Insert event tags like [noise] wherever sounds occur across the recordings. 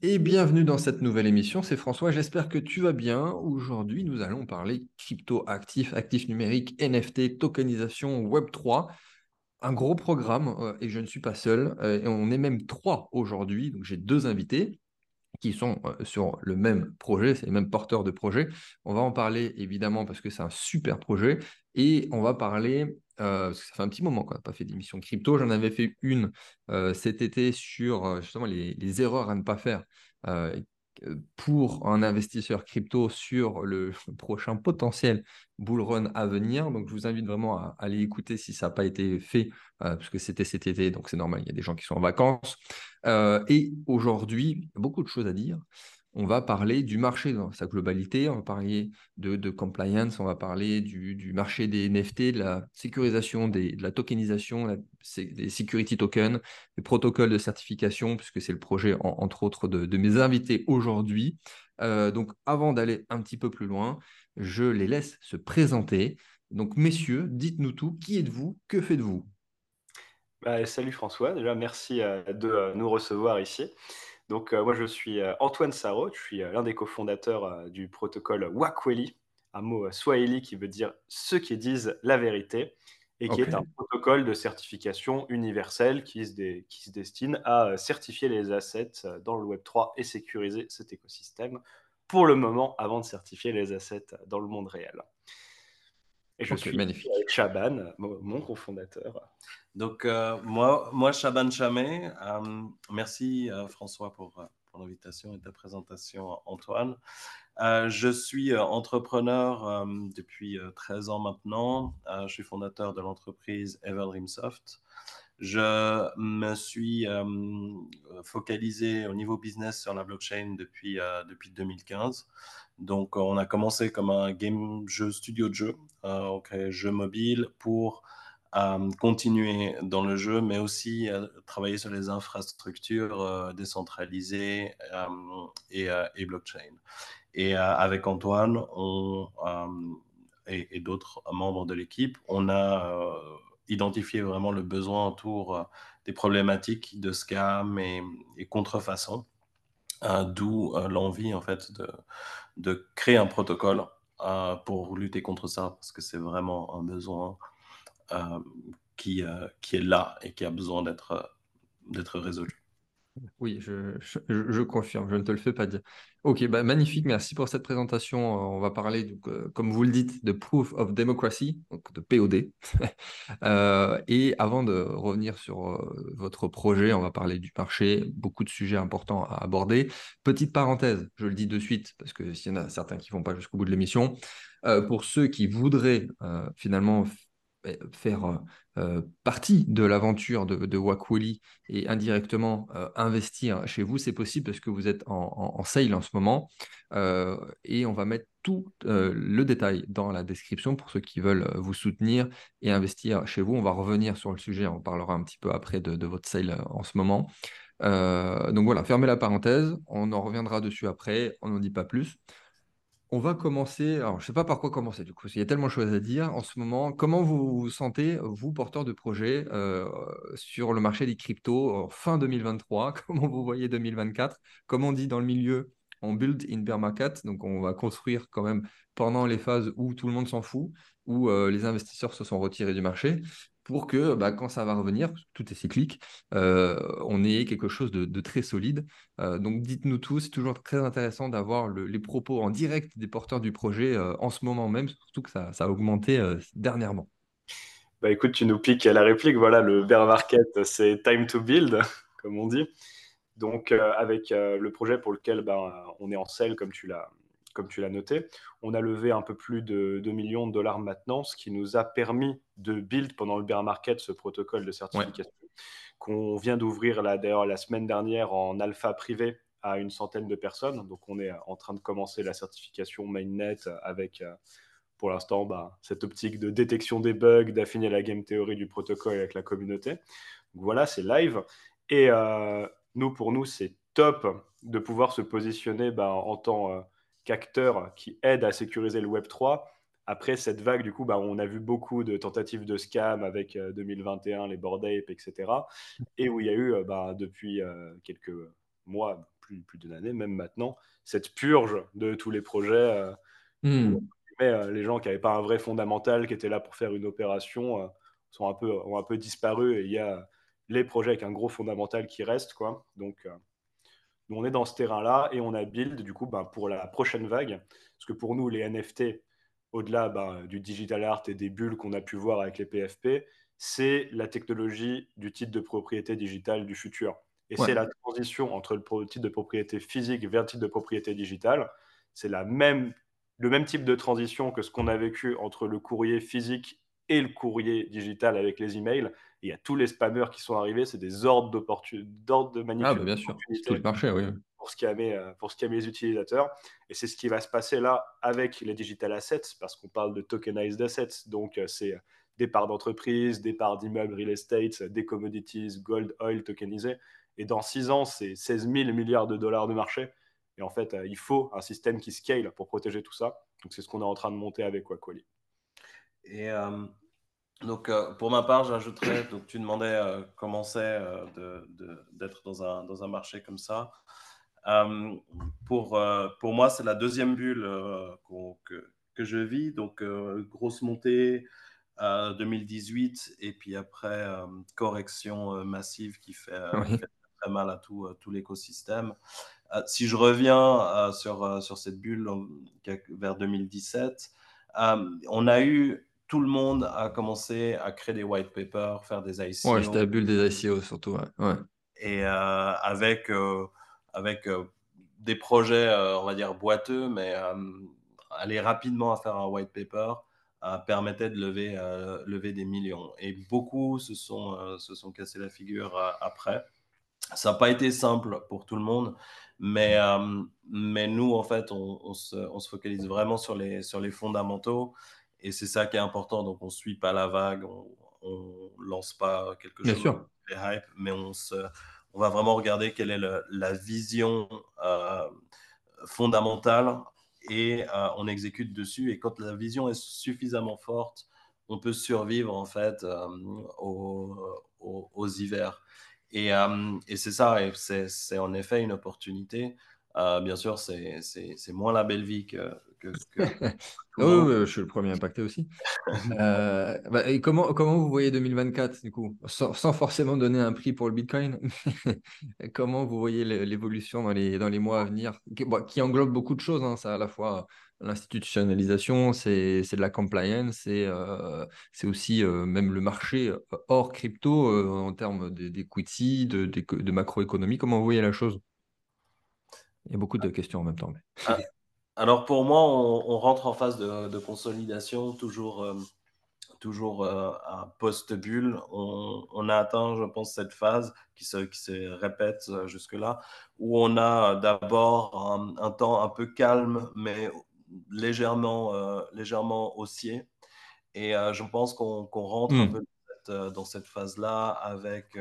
Et bienvenue dans cette nouvelle émission, c'est François, j'espère que tu vas bien. Aujourd'hui, nous allons parler crypto actifs, actifs numériques, NFT, tokenisation, Web3. Un gros programme euh, et je ne suis pas seul. euh, on est même trois aujourd'hui, donc j'ai deux invités qui sont euh, sur le même projet, c'est les mêmes porteurs de projet. On va en parler évidemment parce que c'est un super projet et on va parler, euh, parce que ça fait un petit moment qu'on n'a pas fait d'émission crypto, j'en avais fait une euh, cet été sur euh, justement les, erreurs à ne pas faire pour un investisseur crypto sur le [laughs] prochain potentiel bull run à venir. Donc je vous invite vraiment à, aller écouter si ça n'a pas été fait, parce que c'était cet été, donc c'est normal, il y a des gens qui sont en vacances. Et aujourd'hui, beaucoup de choses à dire. On va parler du marché dans sa globalité, on va parler de, compliance, on va parler du, marché des NFT, de la sécurisation, de la tokenisation, des security tokens, des protocoles de certification, puisque c'est le projet, en, entre autres, de, de mes invités aujourd'hui. Euh, donc, avant d'aller un petit peu plus loin, je les laisse se présenter. Donc, messieurs, dites-nous tout. Qui êtes-vous? Que faites-vous? Bah, Salut François, déjà merci euh, de euh, nous recevoir ici. Donc euh, moi je suis euh, Antoine Sarro, je suis euh, l'un des cofondateurs du protocole Wakweli, un mot swahili qui veut dire ceux qui disent la vérité et qui est un protocole de certification universelle qui se, dé- qui se destine à certifier les assets dans le Web3 et sécuriser cet écosystème pour le moment avant de certifier les assets dans le monde réel. Et je suis magnifique. avec Chaban, mon cofondateur. Donc, euh, moi, moi, Chaban Chamé, euh, merci euh, François pour, euh, pour l'invitation et ta présentation, Antoine. Euh, je suis euh, entrepreneur euh, depuis euh, 13 ans maintenant. Euh, je suis fondateur de l'entreprise Everdreamsoft. Je me suis euh, focalisé au niveau business sur la blockchain depuis, euh, depuis 2015. Donc, on a commencé comme un game jeu studio de jeu. Euh, on crée jeux mobiles pour euh, continuer dans le jeu, mais aussi euh, travailler sur les infrastructures décentralisées et, et blockchain. Et avec Antoine et d'autres membres de l'équipe, on a identifié vraiment le besoin autour euh, des problématiques de scam et, et contrefaçon, euh, d'où euh, l'envie en fait de, de créer un protocole pour lutter contre ça, parce que c'est vraiment un besoin qui, qui est là et qui a besoin d'être résolu. Oui, je, confirme, je ne te le fais pas dire. Ok, bah, magnifique, merci pour cette présentation. Euh, On va parler, euh, comme vous le dites, de Proof of Democracy, donc de POD. [laughs] Euh, et avant de revenir sur votre projet, on va parler du marché, beaucoup de sujets importants à aborder. Petite parenthèse, je le dis de suite, parce que s'il y en a certains qui ne vont pas jusqu'au bout de l'émission, pour ceux qui voudraient finalement faire euh, euh, partie de l'aventure de, de et indirectement euh, investir chez vous, c'est possible parce que vous êtes en, en, en sale en ce moment. Euh, et on va mettre tout euh, le détail dans la description pour ceux qui veulent euh, vous soutenir et investir chez vous. On va revenir sur le sujet, on parlera un petit peu après de, de votre sale euh, en ce moment. Euh, donc voilà, fermez la parenthèse, on en reviendra dessus après, on n'en dit pas plus. On va commencer, alors je ne sais pas par quoi commencer du coup, parce qu'il y a tellement de choses à dire en ce moment. Comment vous vous sentez, vous, porteur de projet, euh, sur le marché des cryptos fin 2023? [laughs] Comment vous voyez 2024? Comme on dit dans le milieu, on build in bear market, donc on va construire quand même pendant les phases où tout le monde s'en fout, où euh, les investisseurs se sont retirés du marché, pour que bah, quand ça va revenir, tout est cyclique, euh, on ait quelque chose de, très solide. Euh, donc dites-nous tout, c'est toujours très intéressant d'avoir le- les propos en direct des porteurs du projet en ce moment même, surtout que ça, ça a augmenté dernièrement. Bah écoute, tu nous piques à la réplique. Voilà, le bear market, c'est time to build, [laughs] comme on dit. Donc, euh, avec euh, le projet pour lequel bah, on est en selle, comme tu l'as comme tu l'as noté, on a levé un peu plus de 2 millions de dollars maintenant, ce qui nous a permis de build pendant le bear market ce protocole de Ouais, certification qu'on vient d'ouvrir d'ailleurs la semaine dernière en alpha privé à une centaine de personnes. Donc, on est en train de commencer la certification mainnet avec euh, pour l'instant, bah, cette optique de détection des bugs, d'affiner la game théorie du protocole avec la communauté. Donc voilà, c'est live. Et euh, nous, pour nous, c'est top de pouvoir se positionner bah, en tant euh, qu'acteur qui aide à sécuriser le Web3. Après cette vague, du coup, bah, on a vu beaucoup de tentatives de scam avec euh, 2021, les Bored Ape, etc. Et où il y a eu, euh, bah, depuis euh, quelques mois, plus, plus d'une année, même maintenant, cette purge de tous les projets. Hmm. les gens qui n'avaient pas un vrai fondamental, qui étaient là pour faire une opération, sont un peu, ont un peu disparu et il y a les projets avec un gros fondamental qui restent. Quoi. Donc, on est dans ce terrain-là et on a build du coup ben, pour la prochaine vague. Parce que pour nous, les NFT, au-delà ben, du digital art et des bulles qu'on a pu voir avec les PFP, c'est la technologie du titre de propriété digitale du futur. Et c'est la transition entre le titre de propriété physique vers le titre de propriété digitale. C'est la même, le même type de transition que ce qu'on a vécu entre le courrier physique et le courrier digital avec les emails. il y a tous les spammers qui sont arrivés, c'est des ordres, d'ordres de manipulation. Ah, bah, bien sûr, tout le marché, oui. Pour scammer, euh, pour les utilisateurs. Et c'est ce qui va se passer là avec les digital assets, parce qu'on parle de tokenized assets. Donc, euh, c'est des parts d'entreprise, des parts d'immeubles, real estate, des commodities, gold, oil tokenisés. Et dans six ans, c'est 16 000 milliards de dollars de marché. Et en fait, euh, il faut un système qui scale pour protéger tout ça. Donc, c'est ce qu'on est en train de monter avec Wakwali. Et euh, donc, euh, pour ma part, j'ajouterais, donc tu demandais euh, comment c'est d'être dans, un, dans un marché comme ça. pour, pour moi, c'est la deuxième bulle que, que, je vis. Donc, grosse montée 2018 et puis après, correction massive qui fait, très mal à tout, tout l'écosystème. si je reviens sur, sur cette bulle vers 2017, on a eu tout le monde a commencé à créer des white papers, faire des ICO. Ouais, c'était la bulle des ICO surtout. Ouais. Et euh, avec, euh, avec euh, des projets, on va dire, boiteux, mais aller rapidement à faire un white paper permettait de lever, lever des millions. Et beaucoup se sont, se sont cassés la figure après. Ça n'a pas été simple pour tout le monde, mais, mais nous, en fait, on, on, se, on, se, focalise vraiment sur les, sur les fondamentaux. Et c'est ça qui est important. Donc, on ne suit pas la vague, on ne lance pas quelque chose de hype, mais on, se, on va vraiment regarder quelle est la vision euh, fondamentale et euh, on exécute dessus. Et quand la vision est suffisamment forte, on peut survivre en fait euh, aux, aux, hivers. Et, et c'est ça, et c'est en effet une opportunité. Bien sûr, c'est moins la belle vie que, que, [laughs] oui, je suis le premier impacté aussi. [laughs] Euh, bah, et comment, comment vous voyez 2024, du coup, sans, forcément donner un prix pour le Bitcoin, [laughs] comment vous voyez l'évolution dans les, dans les mois à venir, qui, englobe beaucoup de choses, hein, ça à la fois l'institutionnalisation, c'est de la compliance, c'est euh, aussi euh, même le marché hors crypto en termes d'equity, de, de, de, macroéconomie. Comment vous voyez la chose? Il y a beaucoup de questions en même temps. Ah, alors pour moi, on, rentre en phase de, consolidation, toujours, euh, toujours euh, à post-bulle. On, a atteint, je pense, cette phase qui se, qui se répète euh, jusque-là, où on a d'abord un, temps un peu calme, mais légèrement, légèrement haussier. Et je pense qu'on rentre un hmm. peu dans cette, phase-là avec,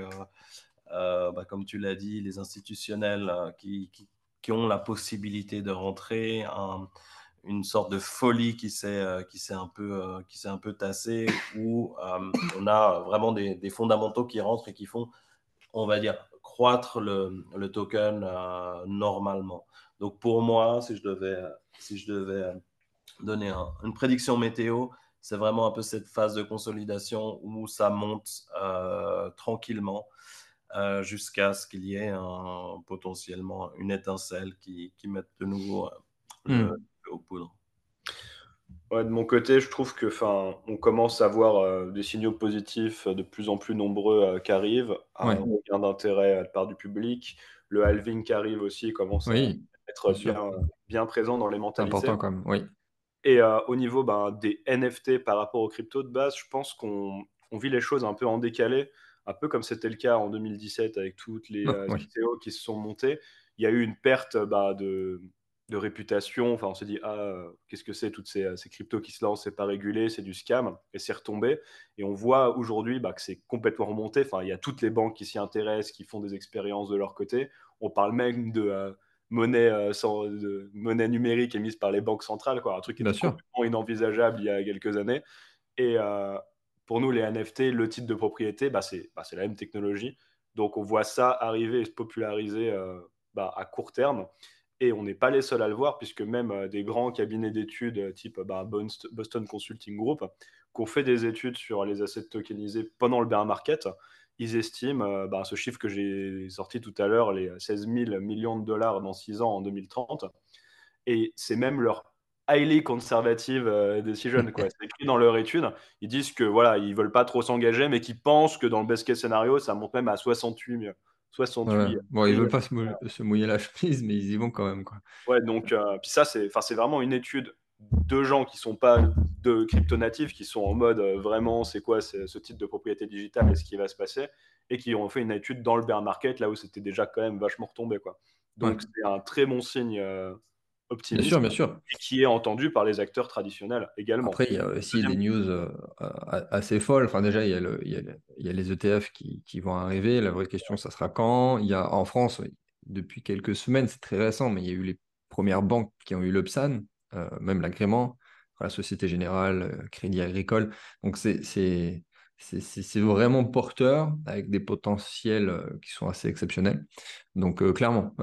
bah, comme tu l'as dit, les institutionnels qui qui ont la possibilité de rentrer, une sorte de folie qui s'est euh, qui un peu euh, qui un peu tassée où euh, on a vraiment des, des, fondamentaux qui rentrent et qui font on va dire croître le, le token normalement. Donc pour moi, si je devais si je devais donner une prédiction météo, c'est vraiment un peu cette phase de consolidation où ça monte tranquillement euh, jusqu'à ce qu'il y ait un, potentiellement une étincelle qui, qui mette de nouveau euh, hmm. au poudre. de mon côté, je trouve que, on commence à voir euh, des signaux positifs de plus en plus nombreux qui arrivent, un gain d'intérêt à la part du public, le halving qui arrive aussi commence à être bien, bien, présent dans les mentalités. important quand même, oui. Et au niveau ben, des NFT par rapport aux cryptos de base, je pense qu'on vit les choses un peu en décalé un peu comme c'était le cas en 2017 avec toutes les euh, vidéos qui se sont montées. Il y a eu une perte bah, de, réputation. Enfin, on s'est dit, ah, qu'est-ce que c'est, toutes ces, ces, cryptos qui se lancent, c'est pas régulé, c'est du scam, et c'est retombé. Et on voit aujourd'hui bah, que c'est complètement remonté. Enfin, il y a toutes les banques qui s'y intéressent, qui font des expériences de leur côté. On parle même de euh, monnaie, euh, sans, de monnaie numérique émise par les banques centrales, quoi, un truc qui était complètement inenvisageable il y a quelques années. Et, pour nous, les NFT, le titre de propriété, bah, c'est bah, la même technologie. Donc, on voit ça arriver et se populariser euh, bah, à court terme. Et on n'est pas les seuls à le voir, puisque même des grands cabinets d'études type bah, Boston Consulting Group, qui ont fait des études sur les assets tokenisés pendant le bear market, ils estiment ce chiffre que j'ai sorti tout à l'heure, les 16 000 millions de dollars dans 6 ans en 2030. Et c'est même leur highly conservative euh, decision. [laughs] C'est écrit dans leur étude. Ils disent que voilà, ils veulent pas trop s'engager, mais qu'ils pensent que dans le best case scénario, ça monte même à 68. 68 Bon, ils veulent pas se, mouiller, la chemise, mais ils y vont quand même. Quoi. Ouais, donc, euh, puis ça, c'est vraiment une étude de gens qui sont pas de crypto-natifs, qui sont en mode euh, vraiment, c'est quoi ce type de propriété digitale et ce qui va se passer, et qui ont fait une étude dans le bear market, là où c'était déjà quand même vachement retombé. Quoi. Donc, c'est un très bon signe optimiste. Bien sûr, bien sûr. Et qui est entendu par les acteurs traditionnels également. Après, il y a aussi des news euh, assez folles. Enfin, déjà, il y a, le, il y a, les ETF qui, qui, vont arriver. La vraie question, ça sera quand? Il y a en France, depuis quelques semaines, c'est très récent, mais il y a eu les premières banques qui ont eu l'UPSAN, euh, même l'agrément, la Société Générale, euh, Crédit Agricole. Donc, c'est c'est vraiment porteur avec des potentiels qui sont assez exceptionnels. Donc, clairement,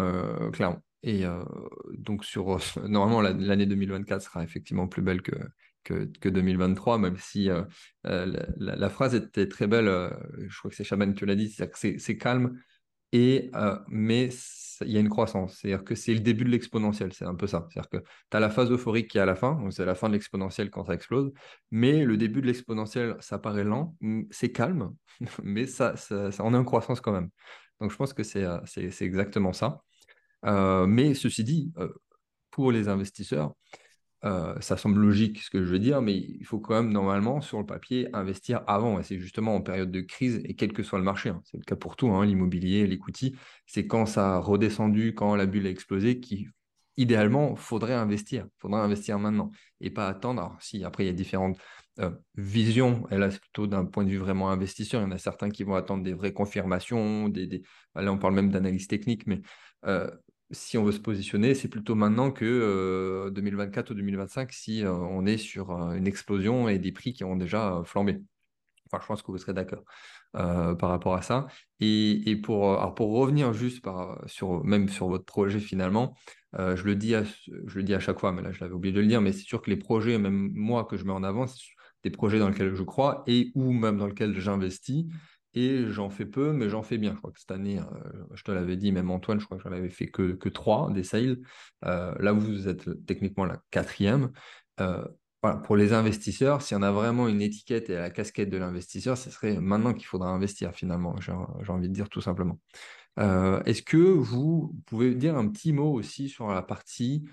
clairement. Et euh, donc, sur, [laughs] normalement, l'année 2024 sera effectivement plus belle que, que, 2023, même si euh, euh, la, phrase était très belle. je crois que c'est Chaban qui l'a dit, c'est c'est calme, et, mais il y a une croissance. C'est-à-dire que c'est le début de l'exponentiel, c'est un peu ça. C'est-à-dire que tu as la phase euphorique qui est à la fin, c'est la fin de l'exponentiel quand ça explose, mais le début de l'exponentiel, ça paraît lent, c'est calme, [laughs] mais ça, ça, ça, on est en croissance quand même. Donc je pense que c'est exactement ça. Euh, mais ceci dit, euh, pour les investisseurs, euh, ça semble logique ce que je veux dire, mais il faut quand même normalement, sur le papier, investir avant. Et c'est justement en période de crise, et quel que soit le marché, hein. c'est le cas pour tout, hein, l'immobilier, l'equity, c'est quand ça a redescendu, quand la bulle a explosé, qu'idéalement, faudrait investir. Il faudrait investir maintenant et pas attendre. Alors, si après, il y a différentes visions, et là, c'est plutôt d'un point de vue vraiment investisseur. Il y en a certains qui vont attendre des vraies confirmations. Des, Là, on parle même d'analyse technique, mais si on veut se positionner, c'est plutôt maintenant que 2024 ou 2025 si on est sur une explosion et des prix qui ont déjà flambé. Enfin, je pense que vous serez d'accord par rapport à ça. Et, pour, revenir juste sur, même sur votre projet finalement, je, le dis à, je le dis à chaque fois, mais là je l'avais oublié de le dire, mais c'est sûr que les projets, même moi que je mets en avant, c'est des projets dans lesquels je crois et ou même dans lesquels j'investis et j'en fais peu, mais j'en fais bien. Je crois que cette année, euh, je te l'avais dit, même Antoine, je crois que j'en avais fait que, que trois des sales. Euh, là, vous êtes techniquement la quatrième. Euh, voilà, pour les investisseurs, s'il y en a vraiment une étiquette et la casquette de l'investisseur, ce serait maintenant qu'il faudra investir finalement, j'ai envie de dire tout simplement. Est-ce que vous pouvez dire un petit mot aussi sur la partie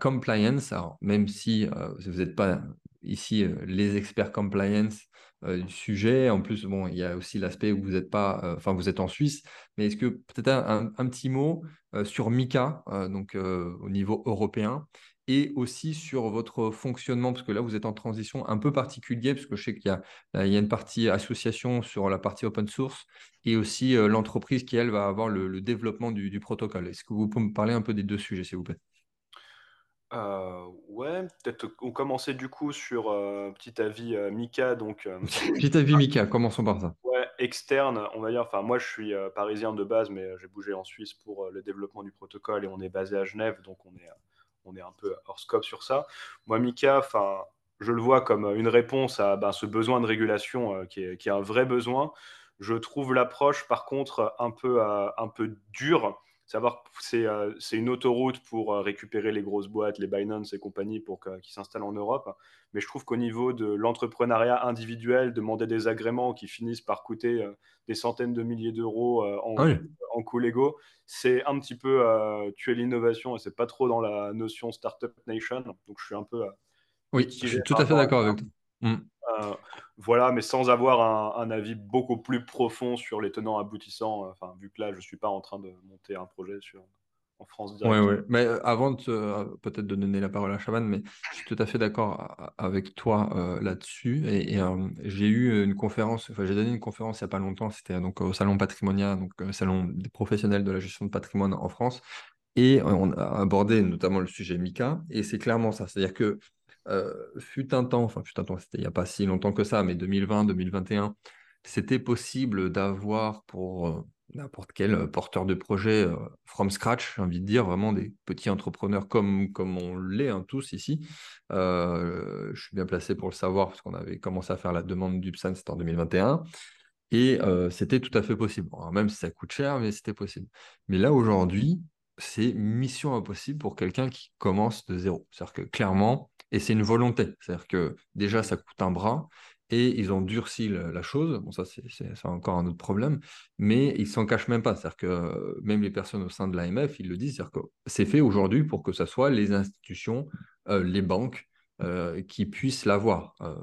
compliance? Alors, même si vous n'êtes pas ici les experts compliance, euh, du sujet. En plus, bon, il y a aussi l'aspect où vous êtes pas, euh, enfin, vous êtes en Suisse. Mais est-ce que peut-être un, petit mot euh, sur Mika, donc au niveau européen, et aussi sur votre fonctionnement, parce que là, vous êtes en transition un peu particulier, parce que je sais qu'il y a, une partie association sur la partie open source, et aussi l'entreprise qui, elle, va avoir le, développement du protocole. Est-ce que vous pouvez me parler un peu des deux sujets, s'il vous plaît? Euh, ouais, peut-être on commençait du coup sur euh, petit avis euh, Mika, donc [laughs] Petit avis Mika, commençons par ça. ouais, externe, on va dire. Enfin, moi, je suis parisien de base, mais j'ai bougé en Suisse pour le développement du protocole et on est basé à Genève, donc on est, on est un peu hors scope sur ça. Moi, Mika, enfin, je le vois comme une réponse à ben, ce besoin de régulation qui est, qui est un vrai besoin. Je trouve l'approche, par contre, un peu, un peu dure savoir que euh, c'est une autoroute pour euh, récupérer les grosses boîtes, les Binance et compagnie pour qu'ils s'installent en Europe. Mais je trouve qu'au niveau de l'entrepreneuriat individuel, demander des agréments qui finissent par coûter euh, des centaines de milliers d'euros en, ah en coût légaux, c'est un petit peu tuer l'innovation et c'est pas trop dans la notion Startup Nation. Donc je suis un peu. oui, je suis tout à fait d'accord avec toi. Mmh. Euh, voilà, mais sans avoir un, avis beaucoup plus profond sur les tenants aboutissants. Euh, enfin, vu que là, je suis pas en train de monter un projet sur en France Oui, oui. Mais euh, avant peut-être de donner la parole à Chaban, mais je suis tout à fait d'accord avec toi là-dessus. Et, j'ai eu une conférence, enfin j'ai donné une conférence il n'y a pas longtemps, c'était donc au Salon Patrimonia, donc Salon des professionnels de la gestion de patrimoine en France. Et on a abordé notamment le sujet MICA, et c'est clairement ça. C'est-à-dire que euh, fut un temps, enfin fut un temps, c'était il n'y a pas si longtemps que ça, mais 2020, 2021, c'était possible d'avoir pour euh, n'importe quel porteur de projet from scratch, j'ai envie de dire, vraiment des petits entrepreneurs comme, comme on l'est hein, tous ici. je suis bien placé pour le savoir parce qu'on avait commencé à faire la demande d'UPSAN, c'était en 2021. Et c'était tout à fait possible. même si ça coûte cher, mais c'était possible. Mais là, aujourd'hui, c'est mission impossible pour quelqu'un qui commence de zéro. C'est-à-dire que clairement, et c'est une volonté, c'est-à-dire que déjà, ça coûte un bras, et ils ont durci la, chose. Bon, ça, c'est encore un autre problème, mais ils s'en cachent même pas. C'est-à-dire que même les personnes au sein de l'AMF, ils le disent, c'est-à-dire que c'est fait aujourd'hui pour que ce soit les institutions, les banques, euh, qui puissent l'avoir. Euh,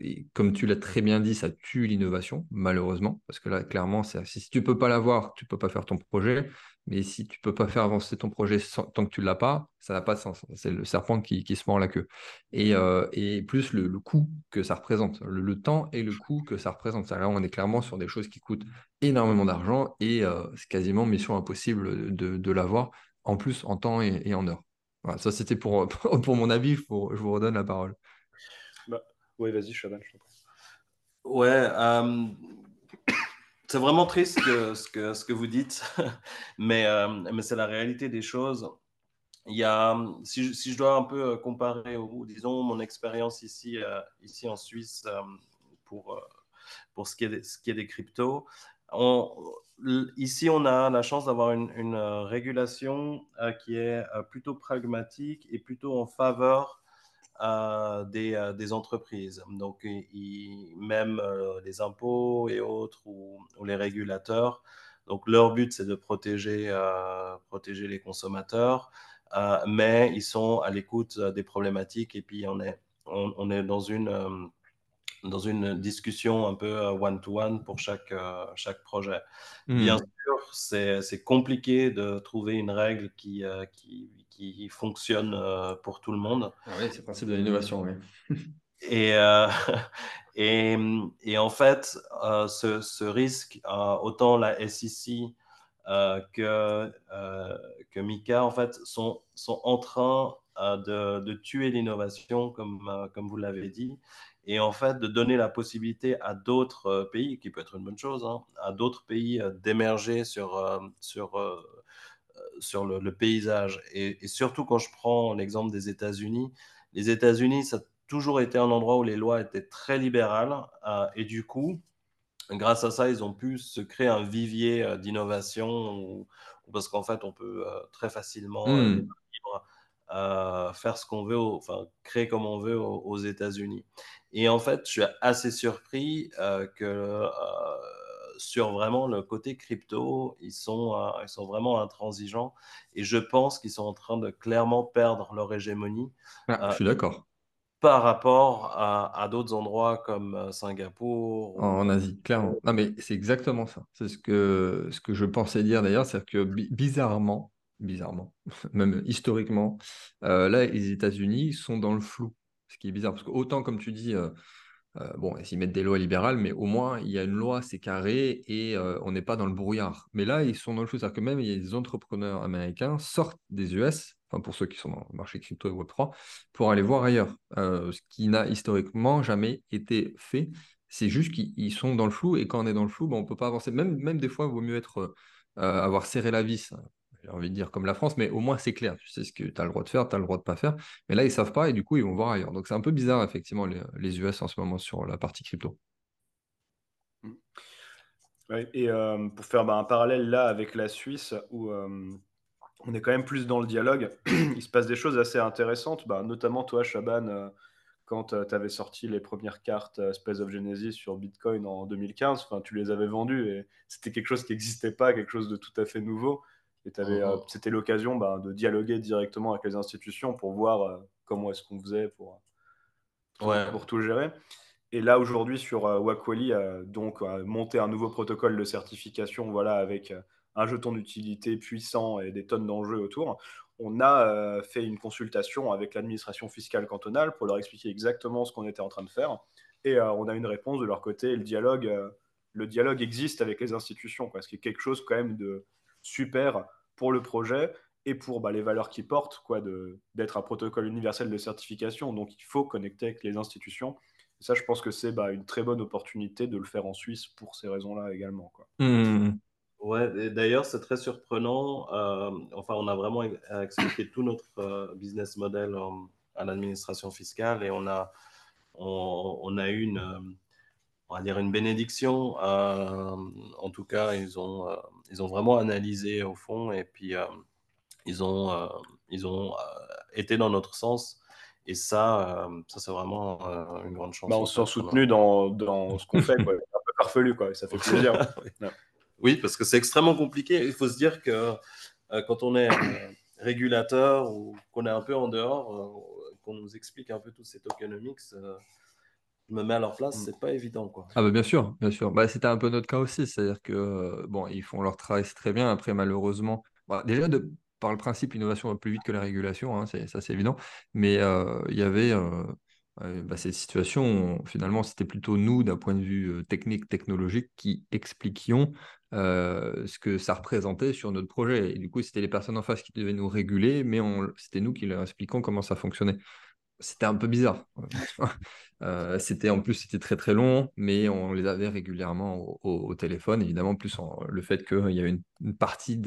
et comme tu l'as très bien dit, ça tue l'innovation, malheureusement, parce que là, clairement, si tu ne peux pas l'avoir, tu ne peux pas faire ton projet, mais si tu ne peux pas faire avancer ton projet tant que tu ne l'as pas, ça n'a pas de sens. C'est le serpent qui, se mord la queue. Et, euh, et plus le, coût que ça représente, le, temps et le coût que ça représente. Là, on est clairement sur des choses qui coûtent énormément d'argent et c'est quasiment mission impossible de, de l'avoir, en plus en temps et en heure ça, c'était [laughs] pour, pour mon avis. Faut, je vous redonne la parole. Bah, oui, vas-y, Chaban, je Ouais, euh, c'est vraiment triste ce, que, vous dites, [laughs] mais, euh, mais c'est la réalité des choses. Il y a, si, je, dois un peu euh, comparer, disons, mon expérience ici, ici en Suisse pour, pour ce, qui est, des cryptos, ici, on a la chance d'avoir une, euh, régulation euh, qui est euh, plutôt pragmatique et plutôt en faveur des, entreprises. Donc, même les impôts et autres ou, les régulateurs. Donc, leur but, c'est de protéger, protéger les consommateurs, mais ils sont à l'écoute des problématiques et puis on est, on est dans une dans une discussion un peu euh, one-to-one pour chaque, euh, chaque projet. Bien hmm. sûr, c'est compliqué de trouver une règle qui, euh, qui, qui, fonctionne pour tout le monde. Ah oui, c'est le principe de l'innovation, oui. [laughs] Et, [laughs] et, et, en fait, ce, ce, risque, autant la SEC que, que Mika, en fait, sont, sont en train de, de tuer l'innovation, comme, comme vous l'avez dit et en fait de donner la possibilité à d'autres euh, pays, qui peut être une bonne chose, hein, à d'autres pays euh, d'émerger sur, euh, sur, sur le, paysage. Et, surtout quand je prends l'exemple des États-Unis, les États-Unis, ça a toujours été un endroit où les lois étaient très libérales et du coup, grâce à ça, ils ont pu se créer un vivier d'innovation parce qu'en fait, on peut très facilement mmh. faire ce qu'on veut, enfin créer comme on veut aux États-Unis. Et en fait, je suis assez surpris euh, que euh, sur vraiment le côté crypto, ils sont, euh, ils sont vraiment intransigeants. Et je pense qu'ils sont en train de clairement perdre leur hégémonie. Ah, je suis d'accord. Par rapport à, d'autres endroits comme Singapour. En, Asie, clairement. Non, mais c'est exactement ça. C'est ce que, ce que je pensais dire d'ailleurs. C'est que bizarrement, bizarrement, [laughs] même historiquement, là, les États-Unis sont dans le flou. Ce qui est bizarre, parce que autant, comme tu dis, euh, euh, bon, ils mettent des lois libérales, mais au moins, il y a une loi, c'est carré, et euh, on n'est pas dans le brouillard. Mais là, ils sont dans le flou. C'est-à-dire que même il entrepreneurs américains sortent des US, pour ceux qui sont dans le marché crypto et Web3, pour aller voir ailleurs. ce qui n'a historiquement jamais été fait. C'est juste qu'ils sont dans le flou, et quand on est dans le flou, ben, on ne peut pas avancer. Même, des fois, il vaut mieux avoir serré la vis j'ai envie de dire comme la France, mais au moins c'est clair. Tu sais ce que tu as le droit de faire, tu as le droit de pas faire. Mais là, ils savent pas et du coup, ils vont voir ailleurs. Donc c'est un peu bizarre, effectivement, les, US en ce moment sur la partie crypto. Mmh. et euh, pour faire bah, un parallèle là avec la Suisse, où euh, on est quand même plus dans le dialogue, [clears throat] il se passe des choses assez intéressantes, bah, notamment toi, Chaban, euh, quand tu avais sorti les premières cartes Space of Genesis sur Bitcoin en 2015, tu les avais vendues et c'était quelque chose qui n'existait pas, quelque chose de tout à fait nouveau. Et euh, mhm. c'était l'occasion bah, de dialoguer directement avec les institutions pour voir euh, comment est-ce qu'on faisait pour, pour, tout gérer. Et là, aujourd'hui, sur euh, Wakwali, donc monter un nouveau protocole de certification voilà, avec un jeton d'utilité puissant et des tonnes d'enjeux autour. On a fait une consultation avec l'administration fiscale cantonale pour leur expliquer exactement ce qu'on était en train de faire. Et on a une réponse de leur côté. le dialogue, le dialogue existe avec les institutions, quoi, ce qui est quelque chose quand même de super pour le projet et pour bah, les valeurs qu'il porte, quoi, d'être un protocole universel de certification. Donc, il faut connecter avec les institutions. Et ça, je pense que c'est bah, une très bonne opportunité de le faire en Suisse pour ces raisons-là également. Quoi. Mmh. Ouais, d'ailleurs, c'est très surprenant. Euh, enfin, on a vraiment expliqué tout notre euh, business model à l'administration fiscale et on a, on, a eu une, on va dire une bénédiction. en tout cas, ils ont, ils ont vraiment analysé au fond et puis ils ont, ils ont été dans notre sens. Et ça, ça c'est vraiment une grande chance. Bah, on se sent soutenu dans, dans, ce qu'on fait. Quoi. un peu farfelu, quoi. ça fait plaisir. [laughs] oui. parce que c'est extrêmement compliqué. Il faut se dire que quand on est régulateur ou qu'on est un peu en dehors, qu'on nous explique un peu tous ces tokenomics, je me mets à leur place, mm. c'est pas évident. Quoi. Ah bah bien sûr, bien sûr. Bah, c'était un peu notre cas aussi, c'est-à-dire que bon, ils font leur travail, très bien. Après, malheureusement, bah, déjà de, par le principe, l'innovation va plus vite que la régulation, hein, c'est, ça c'est évident. Mais euh, il y avait euh, bah, cette situation, où, finalement, c'était plutôt nous, d'un point de vue euh, technique, technologique, qui expliquions ce que ça représentait sur notre projet. Et du coup, c'était les personnes en face qui devaient nous réguler, mais c'était nous qui leur expliquions comment ça fonctionnait. C'était un peu bizarre. [laughs] c'était en plus c'était très très long, mais on les avait régulièrement au, téléphone. Évidemment, plus le fait qu'il y avait une, partie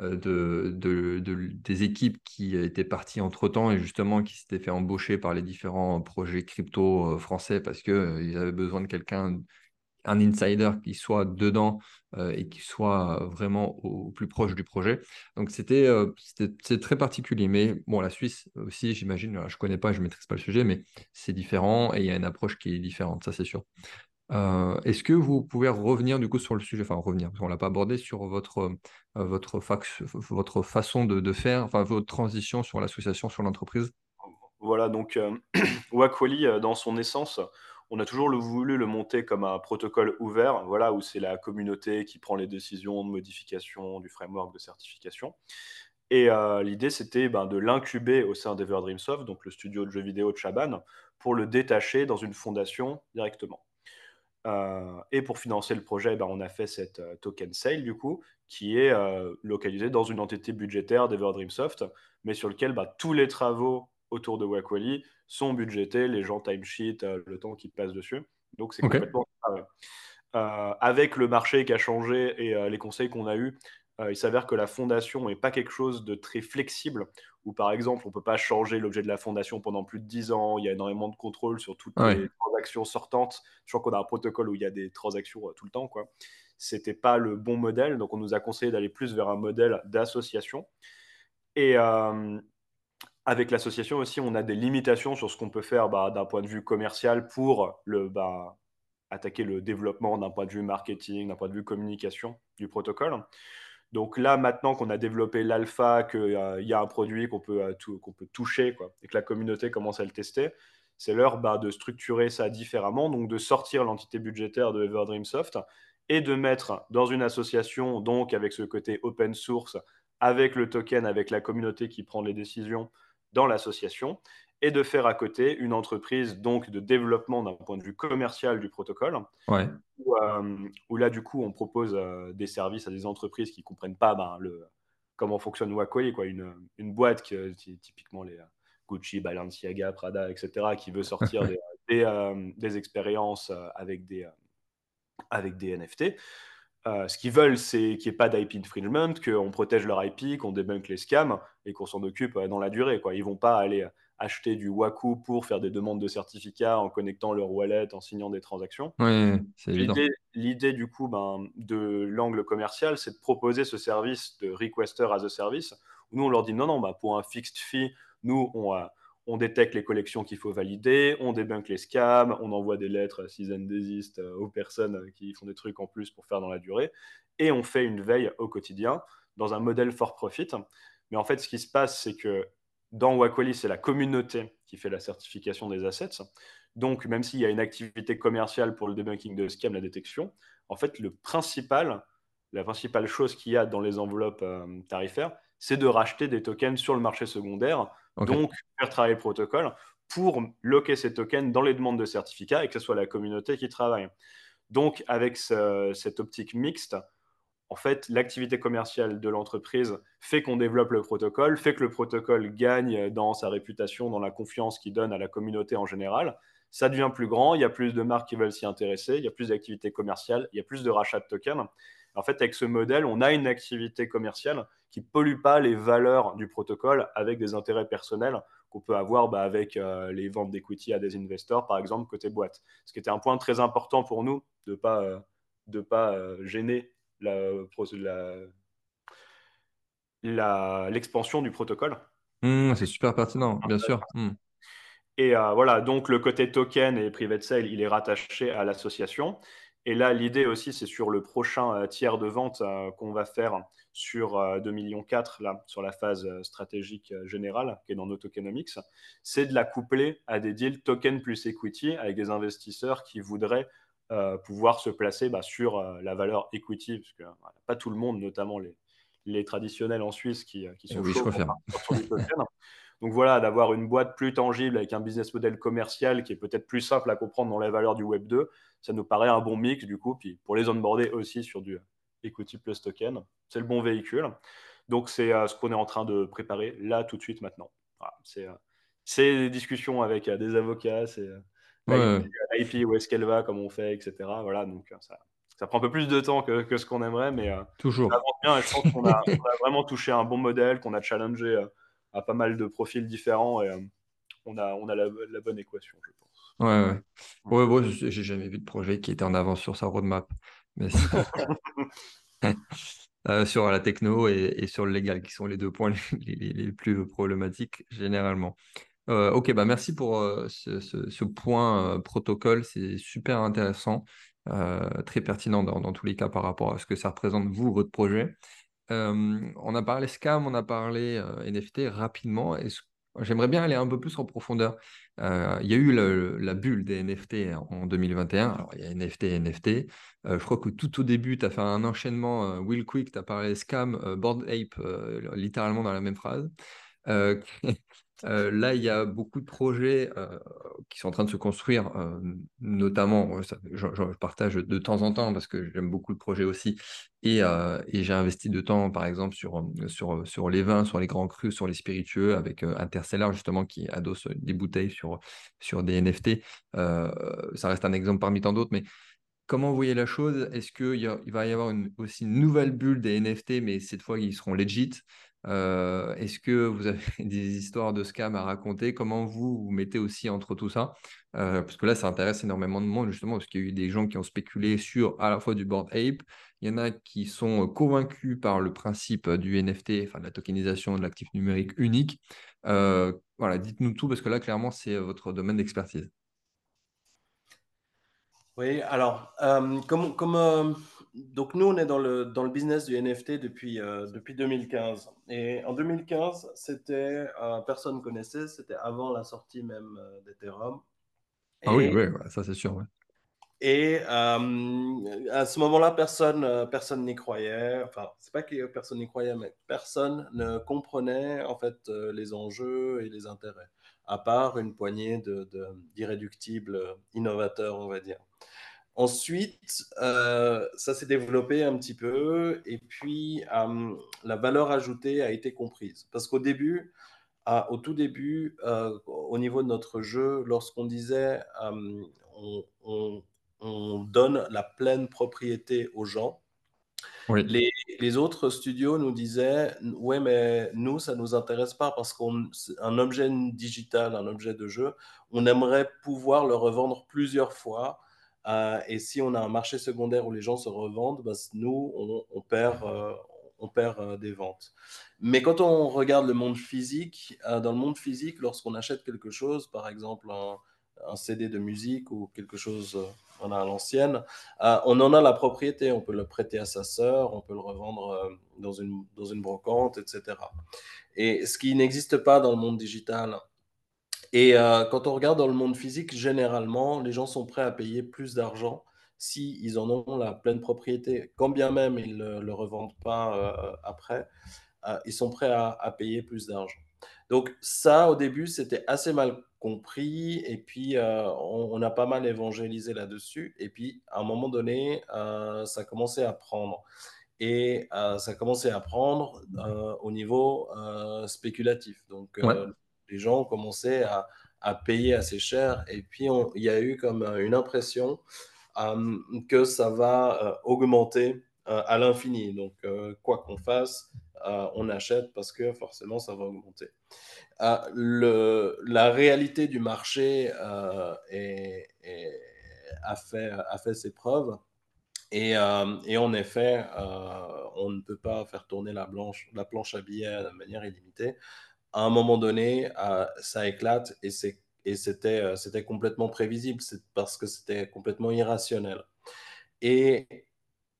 euh, de, des équipes qui étaient parties entre-temps et justement qui s'étaient fait embaucher par les différents projets crypto euh, français parce qu'ils euh, avaient besoin de quelqu'un, un insider qui soit dedans et qui soit vraiment au, plus proche du projet. Donc c'était c'est très particulier. Mais bon, la Suisse aussi, j'imagine, je connais pas, je maîtrise pas le sujet, mais c'est différent et il y a une approche qui est différente, ça c'est sûr. Euh, est-ce que vous pouvez revenir du coup sur le sujet, enfin revenir, parce qu'on l'a pas abordé, sur votre, euh, votre, votre façon de, faire, enfin votre transition sur l'association, sur l'entreprise? Voilà, donc euh, [clears throat] Wakwali, dans son essence, on a toujours voulu le monter comme un protocole ouvert, voilà, où c'est la communauté qui prend les décisions de modification du framework de certification. Et l'idée, c'était ben, de l'incuber au sein d'Everdreamsoft, donc le studio de jeux vidéo de Chaban, pour le détacher dans une fondation directement. Euh, et pour financer le projet, ben, on a fait cette euh, token sale, du coup, qui est euh, localisée dans une entité budgétaire d'Everdreamsoft, mais sur lequel ben, tous les travaux autour de Wakwali sont budgétés, les gens timesheet, le temps qui passe dessus. Donc, c'est complètement. avec le marché qui a changé et les conseils qu'on a eus, il s'avère que la fondation n'est pas quelque chose de très flexible, où par exemple, on ne peut pas changer l'objet de la fondation pendant plus de 10 ans, il y a énormément de contrôle sur toutes les transactions sortantes. Je crois qu'on a un protocole où il y a des transactions euh, tout le temps. quoi. C'était pas le bon modèle, donc on nous a conseillé d'aller plus vers un modèle d'association. Et euh, avec l'association aussi, on a des limitations sur ce qu'on peut faire bah, d'un point de vue commercial pour le, bah, attaquer le développement d'un point de vue marketing, d'un point de vue communication du protocole. Donc là, maintenant qu'on a développé l'alpha, qu'il y a un produit qu'on peut, euh, peut toucher et que la communauté commence à le tester, c'est l'heure bah, de structurer ça différemment, donc de sortir l'entité budgétaire de Everdreamsoft et de mettre dans une association, donc avec ce côté open source, avec le token, avec la communauté qui prend les décisions dans l'association, et de faire à côté une entreprise donc de développement d'un point de vue commercial du protocole, ouais. Euh, où, là, du coup, on propose euh, des services à des entreprises qui ne comprennent pas ben, le, comment fonctionne Wakoi, quoi, une, une boîte qui, typiquement les euh, Gucci, Balenciaga, Prada, etc., qui veut sortir [laughs] des, des, expériences avec des, avec des NFT. Ce qu'ils veulent, c'est qu'il n'y ait pas d'IP infringement, qu'on protège leur IP, qu'on débunk les scams et qu'on s'en occupe dans la durée. Quoi. Ils ne vont pas aller acheter du Waku pour faire des demandes de certificats en connectant leur wallet, en signant des transactions. L'idée, du coup, ben, de l'angle commercial, c'est de proposer ce service de requester as a service, où nous, on leur dit non, non, bah, pour un fixed fee, nous, on, on détecte les collections qu'il faut valider, on débunk les scams, on envoie des lettres season desist euh, aux personnes qui font des trucs en plus pour faire dans la durée, et on fait une veille au quotidien dans un modèle for profit. Mais en fait, ce qui se passe, c'est que dans Wakwali, c'est la communauté qui fait la certification des assets. Donc, même s'il y a une activité commerciale pour le debunking de scam, la détection, en fait, le principal, la principale chose qu'il y a dans les enveloppes euh, tarifaires, c'est de racheter des tokens sur le marché secondaire, donc faire travailler le protocole pour loquer ces tokens dans les demandes de certificats et que ce soit la communauté qui travaille. Donc, avec cette optique mixte, en fait, l'activité commerciale de l'entreprise fait qu'on développe le protocole, fait que le protocole gagne dans sa réputation, dans la confiance qu'il donne à la communauté en général. Ça devient plus grand, il y a plus de marques qui veulent s'y intéresser, il y a plus d'activités commerciales, il y a plus de rachats de tokens. En fait, avec ce modèle, on a une activité commerciale qui ne pollue pas les valeurs du protocole avec des intérêts personnels qu'on peut avoir bah, avec euh, les ventes d'equity à des investors, par exemple, côté boîte. Ce qui était un point très important pour nous de ne pas, euh, de pas euh, gêner l'expansion du protocole. Mmh, c'est super pertinent, bien sûr. Mmh. Et voilà, donc le côté token et private sale, il est rattaché à l'association. Et là, l'idée aussi, c'est sur le prochain euh, tiers de vente euh, qu'on va faire sur 2,4 millions là, sur la phase euh, stratégique générale qui est dans nos tokenomics, c'est de la coupler à des deals token plus equity avec des investisseurs qui voudraient pouvoir se placer bah, sur la valeur equity, parce que pas tout le monde, notamment les, les traditionnels en Suisse qui, qui sont oui, chauds Donc voilà, d'avoir une boîte plus tangible avec un business model commercial qui est peut-être plus simple à comprendre dans les valeurs du Web 2, ça nous paraît un bon mix du coup. Puis pour les onboarder aussi sur du Equity Plus Token, c'est le bon véhicule. Donc c'est euh, ce qu'on est en train de préparer là tout de suite maintenant. c'est euh, des discussions avec euh, des avocats, c'est l'IP, où est-ce qu'elle va, comment on fait, etc. Voilà, donc ça, ça prend un peu plus de temps que, que ce qu'on aimerait, mais toujours. Ça avance bien. je pense qu'on a, [laughs] a, vraiment touché un bon modèle, qu'on a challengé à pas mal de profils différents et on a, on a la, bonne équation, je pense. Ouais, ouais. ouais j'ai jamais vu de projet qui était en avance sur sa roadmap. Mais [laughs] [laughs] euh, sur la techno et, sur le légal, qui sont les deux points [laughs] les, les, plus problématiques généralement. Euh, ok, bah merci pour ce, ce, point protocole, c'est super intéressant, très pertinent dans, dans, tous les cas par rapport à ce que ça représente vous, votre projet on a parlé scam, on a parlé NFT rapidement. Et j'aimerais bien aller un peu plus en profondeur. il y a eu la bulle des NFT en 2021. Alors, il y a NFT NFT. je crois que tout au début, tu as fait un enchaînement. Will Quick, tu as parlé scam, Board Ape, littéralement dans la même phrase. Euh, là, il y a beaucoup de projets euh, qui sont en train de se construire, euh, notamment, je, partage de temps en temps parce que j'aime beaucoup le projet aussi, et, j'ai investi de temps, par exemple, sur, les vins, sur les grands crus, sur les spiritueux, avec Interstellar, justement, qui adosse des bouteilles sur, sur des NFT. ça reste un exemple parmi tant d'autres, mais comment vous voyez la chose? Est-ce qu'il va y avoir aussi une nouvelle bulle des NFT, mais cette fois, ils seront legit? Euh, est-ce que vous avez [laughs] des histoires de scam à raconter? Comment vous vous mettez aussi entre tout ça? Euh, Parce que là, ça intéresse énormément de monde, justement, parce qu'il y a eu des gens qui ont spéculé sur à la fois du board ape. Il y en a qui sont convaincus par le principe du NFT, enfin de la tokenisation de l'actif numérique unique. Euh, voilà, dites-nous tout, parce que là, clairement, c'est votre domaine d'expertise. Oui, alors, comme, comme donc nous, on est dans le, dans le business du NFT depuis, euh, depuis 2015. Et en 2015, c'était, euh, personne ne connaissait, c'était avant la sortie même euh, d'Ethereum. Ah oui, oui, ça c'est sûr. Et à ce moment-là, personne personne n'y croyait. Enfin, c'est pas que personne n'y croyait, mais personne ne comprenait en fait les enjeux et les intérêts, à part une poignée de, d'irréductibles innovateurs, on va dire. Ensuite, euh, ça s'est développé un petit peu et puis euh, la valeur ajoutée a été comprise. Parce qu'au début, au tout début, euh, au niveau de notre jeu, lorsqu'on disait on, donne la pleine propriété aux gens, les, les, autres studios nous disaient ouais mais nous ça nous intéresse pas parce qu'un objet digital, un objet de jeu, on aimerait pouvoir le revendre plusieurs fois euh, et si on a un marché secondaire où les gens se revendent, bah, nous, on, perd, euh, euh, des ventes. Mais quand on regarde le monde physique, dans le monde physique, lorsqu'on achète quelque chose, par exemple un, CD de musique ou quelque chose on a à l'ancienne, on en a la propriété. On peut le prêter à sa sœur, on peut le revendre dans une brocante, etc. Et ce qui n'existe pas dans le monde digital, et euh, quand on regarde dans le monde physique, généralement, les gens sont prêts à payer plus d'argent s'ils ils en ont la pleine propriété. Quand bien même ils ne le, revendent pas euh, après, euh, ils sont prêts à, payer plus d'argent. Donc ça, au début, c'était assez mal compris et puis on, a pas mal évangélisé là-dessus. Et puis, à un moment donné, ça a commencé à prendre. Et ça a commencé à prendre au niveau spéculatif. Donc, les gens ont commencé à, payer assez cher. Et puis, il y a eu comme une impression euh, que ça va euh, augmenter à l'infini. Donc, quoi qu'on fasse, on achète parce que forcément, ça va augmenter. La réalité du marché a, fait, ses preuves. Et, en effet, on ne peut pas faire tourner la planche à billets de manière illimitée. À un moment donné, ça éclate et c'est et c'était, euh, c'était complètement prévisible parce que c'était complètement irrationnel. Et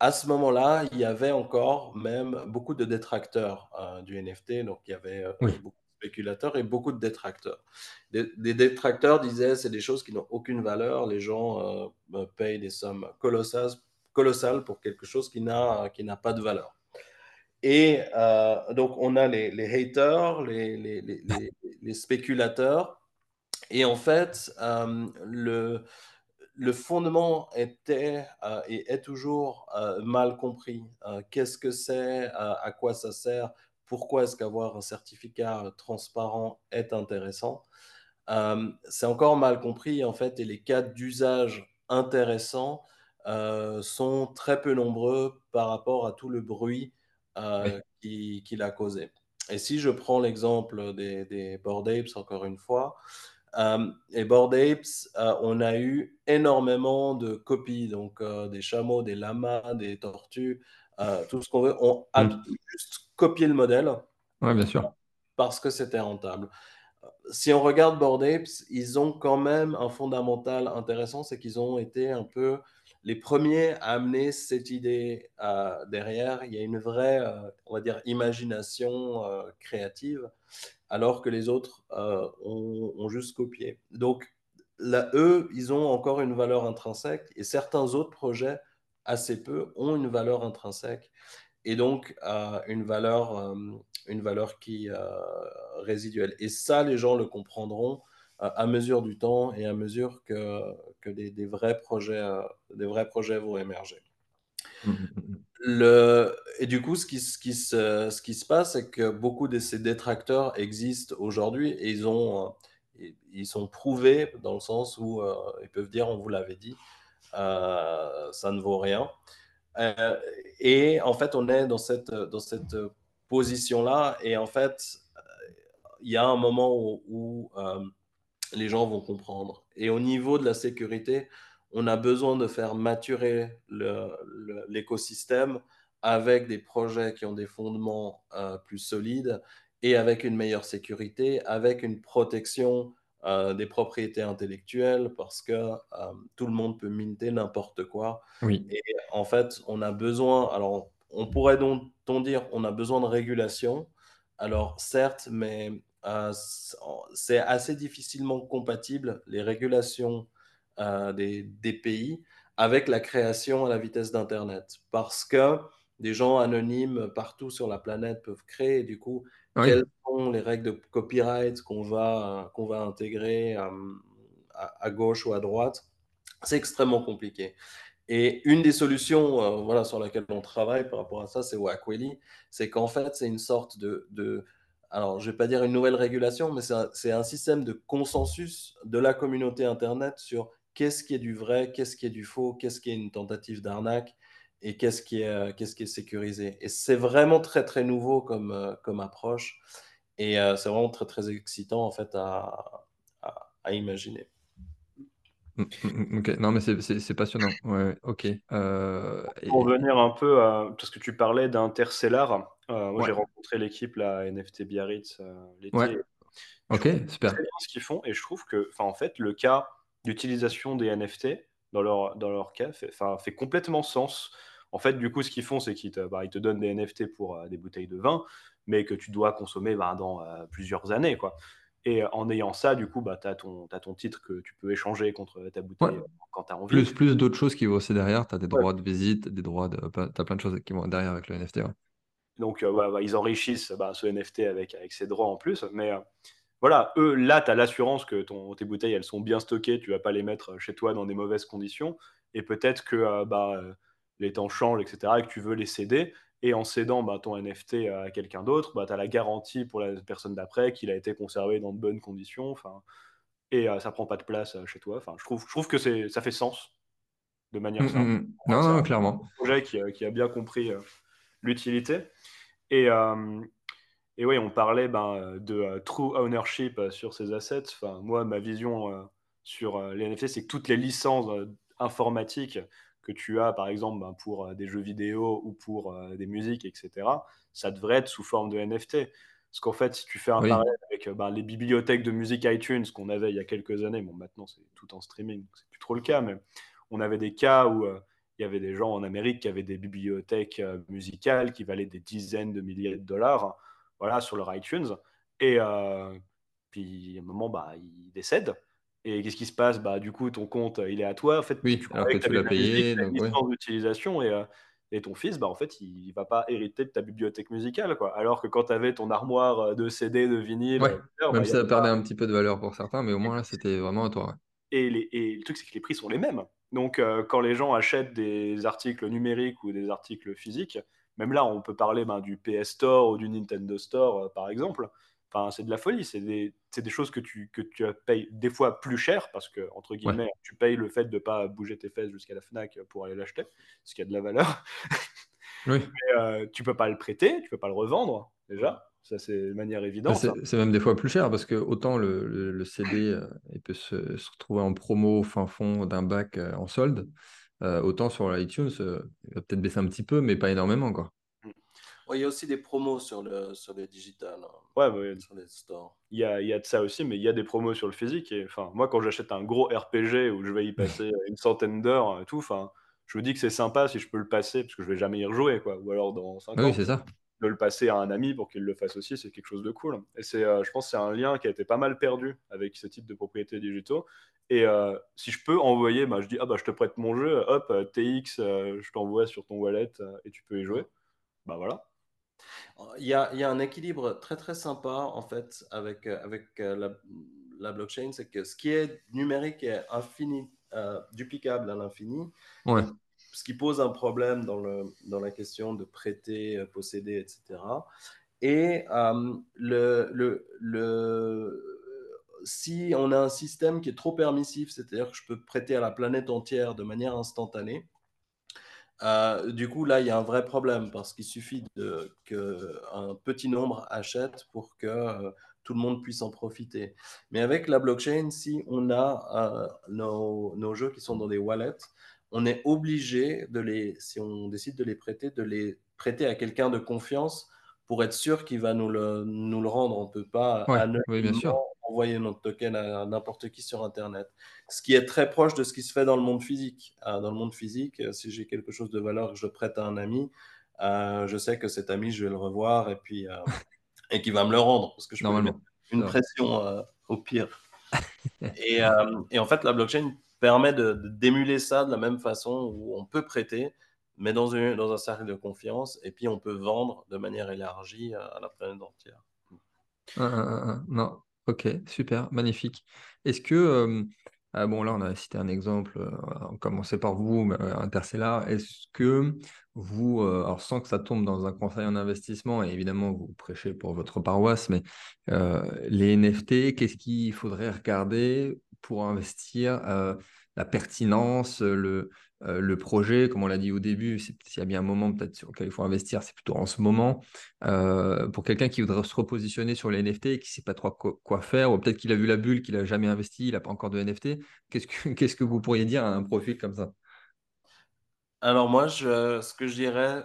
à ce moment-là, il y avait encore même beaucoup de détracteurs euh, du NFT. Donc, il y avait euh, beaucoup de spéculateurs et beaucoup de détracteurs. Des, détracteurs disaient c'est des choses qui n'ont aucune valeur. Les gens payent des sommes colossales, colossales pour quelque chose qui n'a, qui n'a pas de valeur. Et donc, on a les, les haters, les, les, les spéculateurs et en fait, euh, le, le, fondement était euh, et est toujours euh, mal compris. Qu'est-ce que c'est À quoi ça sert Pourquoi est-ce qu'avoir un certificat transparent est intéressant? C'est encore mal compris en fait et les cas d'usage intéressants sont très peu nombreux par rapport à tout le bruit qu'il a causé. Et si je prends l'exemple des, des Bored Apes, encore une fois, euh, et Bored Apes, euh, on a eu énormément de copies, donc euh, des chameaux, des lamas, des tortues, tout ce qu'on veut. On a mm. juste copié le modèle. Oui, bien sûr. Parce que c'était rentable. Si on regarde Bored Apes, ils ont quand même un fondamental intéressant, c'est qu'ils ont été un peu les premiers à amener cette idée derrière. Il y a une vraie, on va dire, imagination créative alors que les autres euh, ont, juste copié. Donc, là, eux, ils ont encore une valeur intrinsèque et certains autres projets, assez peu, ont une valeur intrinsèque et donc euh, une, valeur, euh, une valeur qui résiduelle. Et ça, les gens le comprendront à mesure du temps et à mesure que, que des, vrais projets, des vrais projets vont émerger. Mmh, mmh, mmh. Le... Et du coup, ce qui, ce qui, se, ce qui se passe, c'est que beaucoup de ces détracteurs existent aujourd'hui et ils, ont, euh, ils sont prouvés dans le sens où euh, ils peuvent dire on vous l'avait dit, euh, ça ne vaut rien. et en fait, on est dans cette, dans cette position-là et en fait, il y a un moment où, où les gens vont comprendre. Et au niveau de la sécurité, on a besoin de faire maturer l'écosystème avec des projets qui ont des fondements euh, plus solides et avec une meilleure sécurité, avec une protection euh, des propriétés intellectuelles, parce que euh, tout le monde peut minter n'importe quoi. Oui. Et en fait, on a besoin, alors on pourrait donc dire, on a besoin de régulation. Alors certes, mais c'est assez difficilement compatible, les régulations euh, des, pays avec la création à la vitesse d'Internet. Parce que des gens anonymes partout sur la planète peuvent créer. du coup, quelles sont les règles de copyright qu'on va, qu'on va intégrer euh, à, gauche ou à droite C'est extrêmement compliqué. Et une des solutions euh, voilà, sur laquelle on travaille par rapport à ça, c'est Wakweli. C'est qu'en fait, c'est une sorte de, de, alors je ne vais pas dire une nouvelle régulation, mais c'est un, un, système de consensus de la communauté Internet sur qu'est-ce qui est du vrai, qu'est-ce qui est du faux, qu'est-ce qui est une tentative d'arnaque et qu'est-ce qui est, euh, qu'est-ce qui est sécurisé. Et c'est vraiment très très nouveau comme, euh, comme approche et euh, c'est vraiment très très excitant en fait à, à, imaginer. Mm, mm, mm, ok, non mais c'est passionnant. Ouais, ok. Pour revenir un peu à parce que tu parlais d'Intercellar, moi j'ai rencontré l'équipe la NFT Biarritz l'été. Ouais. Ok, super. Très bien ce qu'ils font et je trouve que, en fait, le cas l'utilisation des NFT dans leur, dans leur cas fait, fait complètement sens. En fait, du coup, ce qu'ils font, c'est qu'ils te, bah, ils te donnent des NFT pour euh, des bouteilles de vin, mais que tu dois consommer bah, dans euh, plusieurs années. Quoi. Et en ayant ça, du coup, bah, tu as, ton, ton titre que tu peux échanger contre ta bouteille quand tu as envie. Plus, plus d'autres choses qui vont aussi derrière. Tu as des droits de visite, des droits de. Tu as plein de choses qui vont derrière avec le NFT. Donc, euh, ils enrichissent ce NFT avec, avec ces droits en plus. Mais voilà, eux, là, tu as l'assurance que ton, tes bouteilles, elles sont bien stockées, tu vas pas les mettre chez toi dans des mauvaises conditions. Et peut-être que euh, bah, euh, les temps changent, etc., et que tu veux les céder. Et en cédant bah, ton NFT à quelqu'un d'autre, bah, tu as la garantie pour la personne d'après qu'il a été conservé dans de bonnes conditions. Et ça euh, ça prend pas de place chez toi. Je trouve, je trouve que ça fait sens de manière mm, simple. mm, mm. Non, non, clairement. Un projet qui, qui a bien compris l'utilité. Et, et oui, on parlait ben, de true ownership sur ces assets. Enfin, moi, ma vision sur les NFT, c'est que toutes les licences informatiques que tu as, par exemple, ben, pour des jeux vidéo ou pour des musiques, etc., ça devrait être sous forme de NFT. Parce qu'en fait, si tu fais un parallèle avec ben, les bibliothèques de musique iTunes qu'on avait il y a quelques années, bon, maintenant c'est tout en streaming, c'est plus trop le cas, mais on avait des cas où il y avait des gens en Amérique qui avaient des bibliothèques musicales qui valaient des dizaines de milliers de dollars voilà, sur leur iTunes. Et euh, puis, à un moment, bah, il décède. Et qu'est-ce qui se passe? Bah, Du coup, ton compte, il est à toi. En fait, oui, tu alors que tu l'as payé. une licence d'utilisation et, euh, et, ton fils, bah, en fait, il ne va pas hériter de ta bibliothèque musicale. Quoi. Alors que quand tu avais ton armoire de CD, de vinyle, ouais, même bah, si ça perdait un petit peu de valeur pour certains, mais au moins là, c'était vraiment à toi. Et, les, et, le truc, c'est que les prix sont les mêmes. Donc, euh, quand les gens achètent des articles numériques ou des articles physiques, même là, on peut parler ben, du PS Store ou du Nintendo Store, euh, par exemple. Enfin, c'est de la folie. C'est des, des, choses que tu, que tu payes des fois plus cher parce que, entre guillemets, tu payes le fait de ne pas bouger tes fesses jusqu'à la Fnac pour aller l'acheter, ce qui a de la valeur. Oui. [laughs] Mais euh, tu peux pas le prêter, tu peux pas le revendre, déjà. Ça, c'est de manière évidente. C'est même des fois plus cher parce que autant le, le, CD euh, il peut se, se, retrouver en promo au fin fond d'un bac euh, en solde, euh, autant sur l'iTunes, euh, il va peut-être baisser un petit peu, mais pas énormément. Quoi. il y a aussi des promos sur le, sur le digital, hein, ouais, sur les stores. Il y, a, il y a de ça aussi, mais il y a des promos sur le physique. Et, enfin, moi, quand j'achète un gros RPG où je vais y passer une centaine d'heures, tout, enfin, je me dis que c'est sympa si je peux le passer, parce que je vais jamais y rejouer, quoi. Ou alors dans 5 ans. Oui, c'est ça de le passer à un ami pour qu'il le fasse aussi, c'est quelque chose de cool. Et c'est, euh, je pense que c'est un lien qui a été pas mal perdu avec ce type de propriétés digitaux. Et euh, si je peux envoyer, bah, je dis, ah bah je te prête mon jeu, hop, euh, TX, je t'envoie sur ton wallet et tu peux y jouer. Bah voilà. Il y a, il y a un équilibre très très sympa en fait avec, avec la, la blockchain, c'est que ce qui est numérique est infini, duplicable à l'infini. Ouais ce qui pose un problème dans, le, dans la question de prêter, euh, posséder, etc. Et euh, le, le, le, si on a un système qui est trop permissif, c'est-à-dire que je peux prêter à la planète entière de manière instantanée, euh, du coup, là, il y a un vrai problème parce qu'il suffit qu'un petit nombre achète pour que tout le monde puisse en profiter. Mais avec la blockchain, si on a nos, nos, jeux qui sont dans des wallets, on est obligé de les, si on décide de les prêter, de les prêter à quelqu'un de confiance pour être sûr qu'il va nous le, nous le rendre. On ne peut pas envoyer notre token à n'importe qui sur Internet. Ce qui est très proche de ce qui se fait dans le monde physique. Euh, dans le monde physique, euh, si j'ai quelque chose de valeur que je prête à un ami, euh, je sais que cet ami, je vais le revoir et puis et qu'il va me le rendre parce que je Normalement. peux une pression au pire. [laughs] et, et, en fait, la blockchain permet de, d'émuler ça de la même façon où on peut prêter, mais dans, une, dans un cercle de confiance, et puis on peut vendre de manière élargie à, la planète entière. non, ok, super, magnifique. Est-ce que, euh, ah bon là on a cité un exemple, euh, on commençait par vous, euh, Interstellar, est-ce que vous, alors sans que ça tombe dans un conseil en investissement, et évidemment vous prêchez pour votre paroisse, mais les NFT, qu'est-ce qu'il faudrait regarder pour investir, euh, la pertinence, le, euh, le projet, comme on l'a dit au début, s'il y a bien un moment peut-être sur lequel il faut investir, c'est plutôt en ce moment. Euh, pour quelqu'un qui voudrait se repositionner sur les NFT et qui ne sait pas trop quoi, faire, ou peut-être qu'il a vu la bulle, qu'il n'a jamais investi, il n'a pas encore de NFT, [laughs] qu'est-ce que, vous pourriez dire à un profil comme ça? Alors moi, ce que je dirais,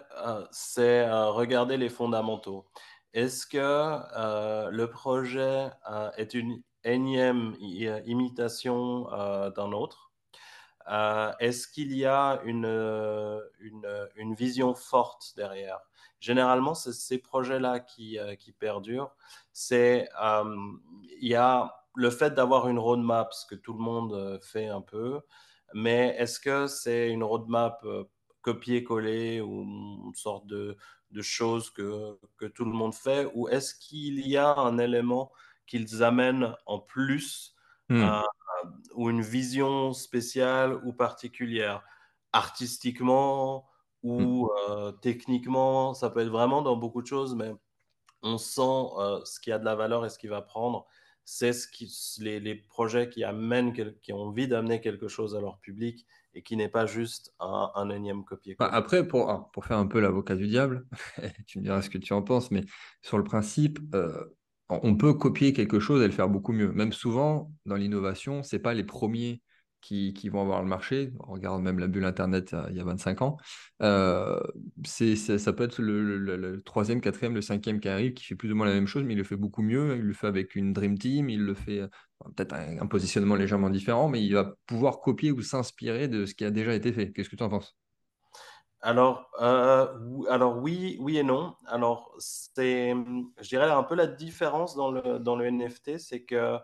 c'est regarder les fondamentaux. Est-ce que le projet est une énième imitation euh, d'un autre. Euh, Est-ce qu'il y a une, euh, une, vision forte derrière? Généralement, c'est ces projets-là qui, qui perdurent. C'est il y a le fait d'avoir une roadmap, ce que tout le monde fait un peu, mais est-ce que c'est une roadmap copier-coller ou une sorte de, de choses que, que, tout le monde fait, ou est-ce qu'il y a un élément qu'ils amènent en plus hmm. euh, ou une vision spéciale ou particulière, artistiquement ou hmm. euh, techniquement, ça peut être vraiment dans beaucoup de choses, mais on sent euh, ce qui a de la valeur et ce qui va prendre. c'est ce qui, les, projets qui amènent, qui ont envie d'amener quelque chose à leur public et qui n'est pas juste un, énième copier bah, après, pour, ah, pour faire un peu l'avocat du diable, [laughs] tu me diras ce que tu en penses, mais sur le principe, euh, on peut copier quelque chose et le faire beaucoup mieux. Même souvent, dans l'innovation, ce n'est pas les premiers qui, vont avoir le marché. On regarde même la bulle Internet il y a 25 ans. Euh, ça peut être le, troisième, quatrième, le cinquième qui arrive, qui fait plus ou moins la même chose, mais il le fait beaucoup mieux. Il le fait avec une Dream Team, il le fait peut-être un, positionnement légèrement différent, mais il va pouvoir copier ou s'inspirer de ce qui a déjà été fait. Qu'est-ce que tu en penses? Alors, euh, alors oui, oui et non. Alors, c'est, je dirais un peu la différence dans le, dans le NFT, c'est que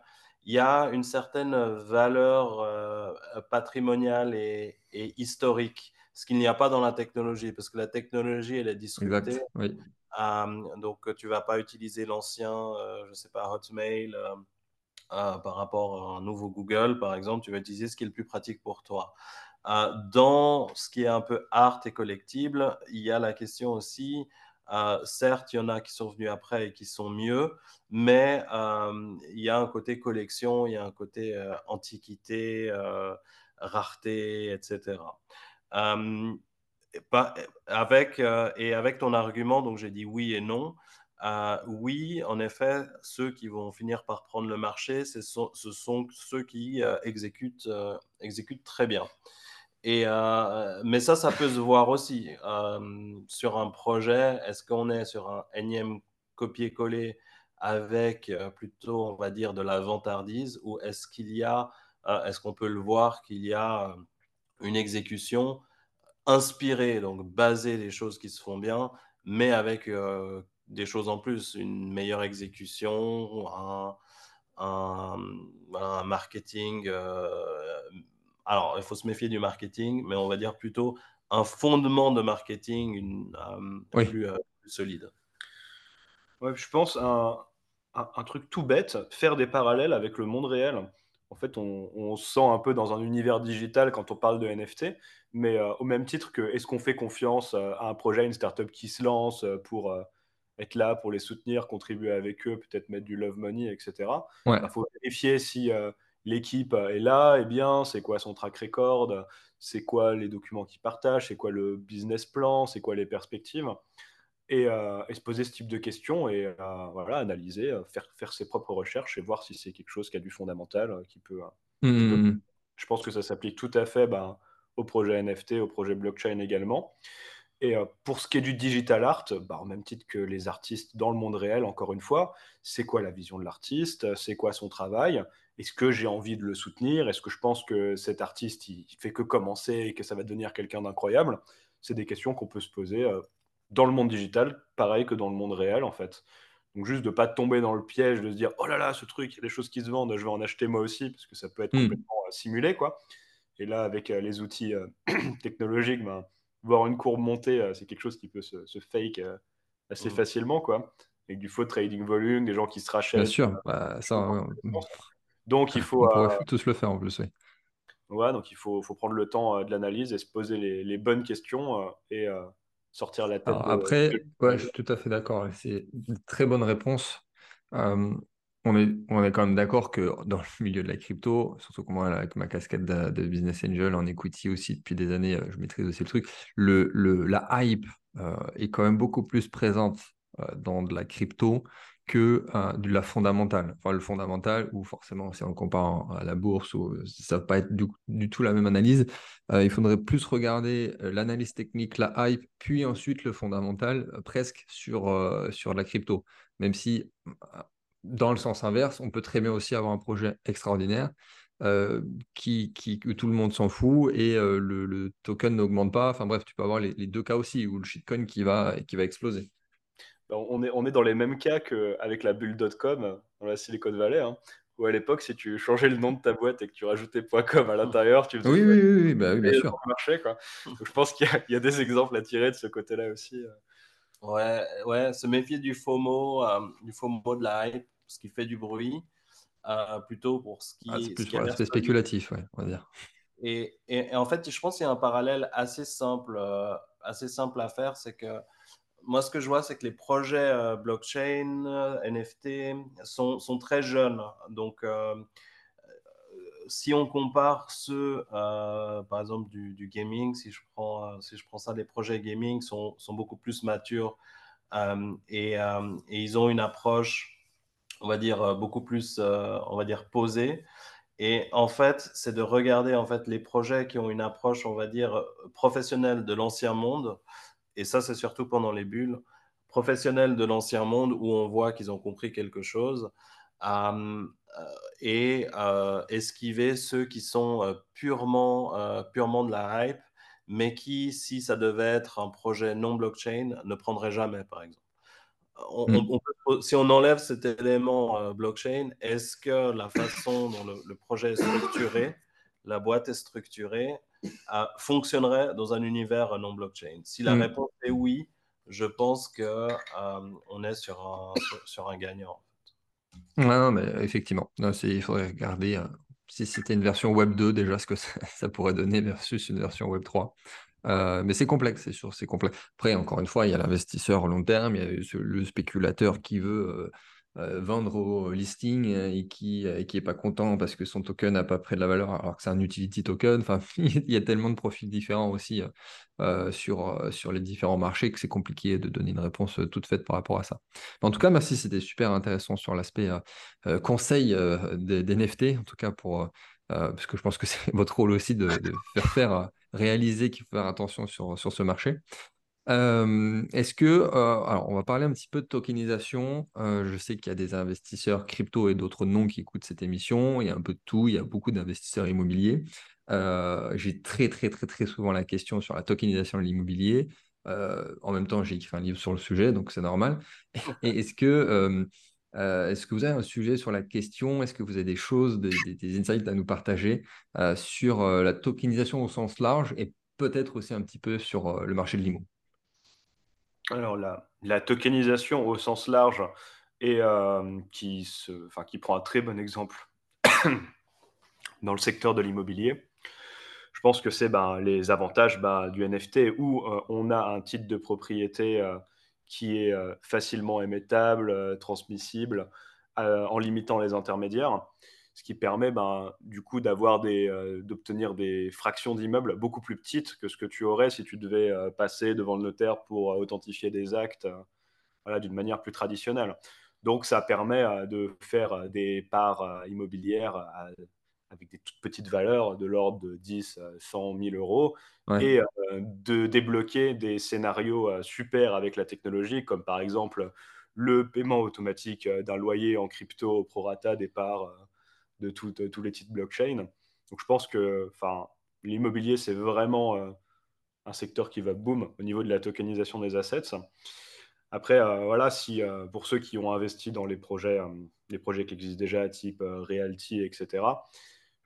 il y a une certaine valeur euh, patrimoniale et, historique, ce qu'il n'y a pas dans la technologie, parce que la technologie, elle est disruptée. Euh, donc, tu ne vas pas utiliser l'ancien, euh, je sais pas, Hotmail par rapport à un nouveau Google, par exemple. Tu vas utiliser ce qui est le plus pratique pour toi. Dans ce qui est un peu art et collectible, il y a la question aussi euh, certes, il y en a qui sont venus après et qui sont mieux, mais euh, il y a un côté collection, il y a un côté euh, antiquité, rareté, etc. avec, et avec ton argument, donc j'ai dit oui et non. oui, en effet, ceux qui vont finir par prendre le marché, ce sont, ce sont ceux qui exécutent très bien. Euh, mais ça, ça peut se voir aussi euh, sur un projet. Est-ce qu'on est sur un énième copier-coller avec euh, plutôt, on va dire, de la vantardise ou est-ce qu'il y a, est-ce qu'on peut le voir qu'il y a une exécution inspirée, donc basée des choses qui se font bien, mais avec des choses en plus, une meilleure exécution, un marketing alors il faut se méfier du marketing, mais on va dire plutôt un fondement de marketing euh, euh, plus, solide. je pense un, un, truc tout bête, faire des parallèles avec le monde réel. En fait, on, se sent un peu dans un univers digital quand on parle de NFT, mais euh, au même titre que est-ce qu'on fait confiance à un projet, à une startup qui se lance pour être là, pour les soutenir, contribuer avec eux, peut-être mettre du love money, etc. Il bah, faut vérifier si l'équipe est là, et bien, c'est quoi son track record, c'est quoi les documents qu'il partage, c'est quoi le business plan, c'est quoi les perspectives, et, euh, se poser ce type de questions et euh, voilà, analyser, euh, faire, faire ses propres recherches et voir si c'est quelque chose qui a du fondamental, qui peut, mmh. Je pense que ça s'applique tout à fait ben, au projet NFT, au projet blockchain également. Et pour ce qui est du digital art, bah, au même titre que les artistes dans le monde réel, encore une fois, c'est quoi la vision de l'artiste C'est quoi son travail est-ce que j'ai envie de le soutenir Est-ce que je pense que cet artiste, il fait que commencer et que ça va devenir quelqu'un d'incroyable C'est des questions qu'on peut se poser euh, dans le monde digital, pareil que dans le monde réel, en fait. Donc juste de ne pas tomber dans le piège de se dire oh là là ce truc il y a des choses qui se vendent je vais en acheter moi aussi parce que ça peut être hmm. complètement euh, simulé quoi et là avec euh, les outils [clears throat] technologiques ben, voir une courbe monter c'est quelque chose qui peut se, fake assez hmm. facilement quoi avec du faux trading volume des gens qui se rachètent bien sûr bah, ça, donc il [laughs] faut. On pourrait euh, tous le faire en plus, oui. Ouais, donc il faut, faut prendre le temps euh, de l'analyse et se poser les, les bonnes questions euh, et sortir la tête. après, ouais, je suis tout à fait d'accord. C'est une très bonne réponse. On, est, on est quand même d'accord que dans le milieu de la crypto, surtout que moi, avec ma casquette de, business angel en equity aussi depuis des années, je maîtrise aussi le truc. Le, le la hype est quand même beaucoup plus présente dans de la crypto que euh, de la fondamentale. Enfin, le fondamental, ou forcément, si on compare à la bourse, ou, ça ne va pas être du, tout la même analyse. Euh, il faudrait plus regarder euh, l'analyse technique, la hype, puis ensuite le fondamental, presque sur, sur la crypto. Même si, dans le sens inverse, on peut très bien aussi avoir un projet extraordinaire. qui, qui, que tout le monde s'en fout et le, token n'augmente pas. Enfin bref, tu peux avoir les, les, deux cas aussi, ou le shitcoin qui va, qui va exploser. Ben, on est, on est dans les mêmes cas qu'avec la bulle.com dans la Silicon Valley, hein, où à l'époque, si tu changeais le nom de ta boîte et que tu rajoutais .com à l'intérieur, tu faisais oui, oui, oui, bah oui, bien sûr. Marché, quoi. je pense qu'il y, a des exemples à tirer de ce côté-là aussi. Euh. Ouais, ouais, se méfier du FOMO, euh, du FOMO de la hype, ce qui fait du bruit, euh, plutôt pour ce qui, ah, plus spéculatif, ouais, on va dire. Et, et, en fait, je pense qu'il y a un parallèle assez simple, assez simple à faire, c'est que moi, ce que je vois, c'est que les projets blockchain, NFT sont, sont, très jeunes. Donc, si on compare ceux, par exemple, du, gaming, si je, prends, si je prends ça, les projets gaming sont, sont beaucoup plus matures et, et, ils ont une approche, on va dire, beaucoup plus, on va dire, posée. Et en fait, c'est de regarder en fait les projets qui ont une approche, on va dire, professionnelle de l'ancien monde. Et ça, c'est surtout pendant les bulles professionnelles de l'ancien monde où on voit qu'ils ont compris quelque chose. Euh, et euh, esquiver ceux qui sont euh, purement, purement de la hype, mais qui, si ça devait être un projet non blockchain, ne prendraient jamais, par exemple. Hmm. si on enlève cet élément euh, blockchain, est-ce que la façon dont le, projet est structuré, la boîte est structurée, euh, fonctionnerait dans un univers non blockchain? Si la hmm. réponse est oui, je pense qu'on euh, est sur un, sur, un gagnant. Non, mais effectivement, il faudrait regarder si c'était une version Web 2 déjà ce que ça, ça, pourrait donner versus une version Web 3. Euh, mais c'est complexe, c'est sûr, c'est complexe. Après, encore une fois, il y a l'investisseur long terme, il y a le spéculateur qui veut euh, euh, vendre au listing et qui n'est est pas content parce que son token n'a pas pris de la valeur alors que c'est un utility token. Enfin, [laughs] il y a tellement de profils différents aussi sur, sur les différents marchés que c'est compliqué de donner une réponse toute faite par rapport à ça. en tout cas, merci, c'était super intéressant sur l'aspect conseil des, NFT, en tout cas pour parce que je pense que [laughs] c'est votre rôle aussi de, de faire faire réaliser qu'il faut faire attention sur, sur ce marché. Euh, est-ce que, euh, alors on va parler un petit peu de tokenisation. Euh, je sais qu'il y a des investisseurs crypto et d'autres non qui écoutent cette émission. Il y a un peu de tout. Il y a beaucoup d'investisseurs immobiliers. j'ai très très très très souvent la question sur la tokenisation de l'immobilier. en même temps, j'ai écrit un livre sur le sujet, donc c'est normal. Est-ce que euh, est-ce que vous avez un sujet sur la question? Est-ce que vous avez des choses, des, insights à nous partager euh, sur euh, la tokenisation au sens large et peut-être aussi un petit peu sur le marché de l'IMO? Alors, la, la, tokenisation au sens large et qui, se, qui prend un très bon exemple [coughs] dans le secteur de l'immobilier. Je pense que c'est ben, les avantages ben, du NFT où on a un titre de propriété qui est euh, facilement émettable, euh, transmissible, euh, en limitant les intermédiaires ce qui permet ben, du coup des, d'obtenir des fractions d'immeubles beaucoup plus petites que ce que tu aurais si tu devais passer devant le notaire pour authentifier des actes d'une manière plus traditionnelle. Donc ça permet de faire des parts immobilières avec des toutes petites valeurs de l'ordre de 10, 100 000 euros et euh, de débloquer des scénarios euh, super avec la technologie, comme par exemple le paiement automatique euh, d'un loyer en crypto au prorata des parts de, tous les titres blockchain. Donc je pense que l'immobilier, c'est vraiment un secteur qui va boom au niveau de la tokenisation des assets. Après, voilà, si pour ceux qui ont investi dans les projets, les projets qui existent déjà, type Realty, etc.,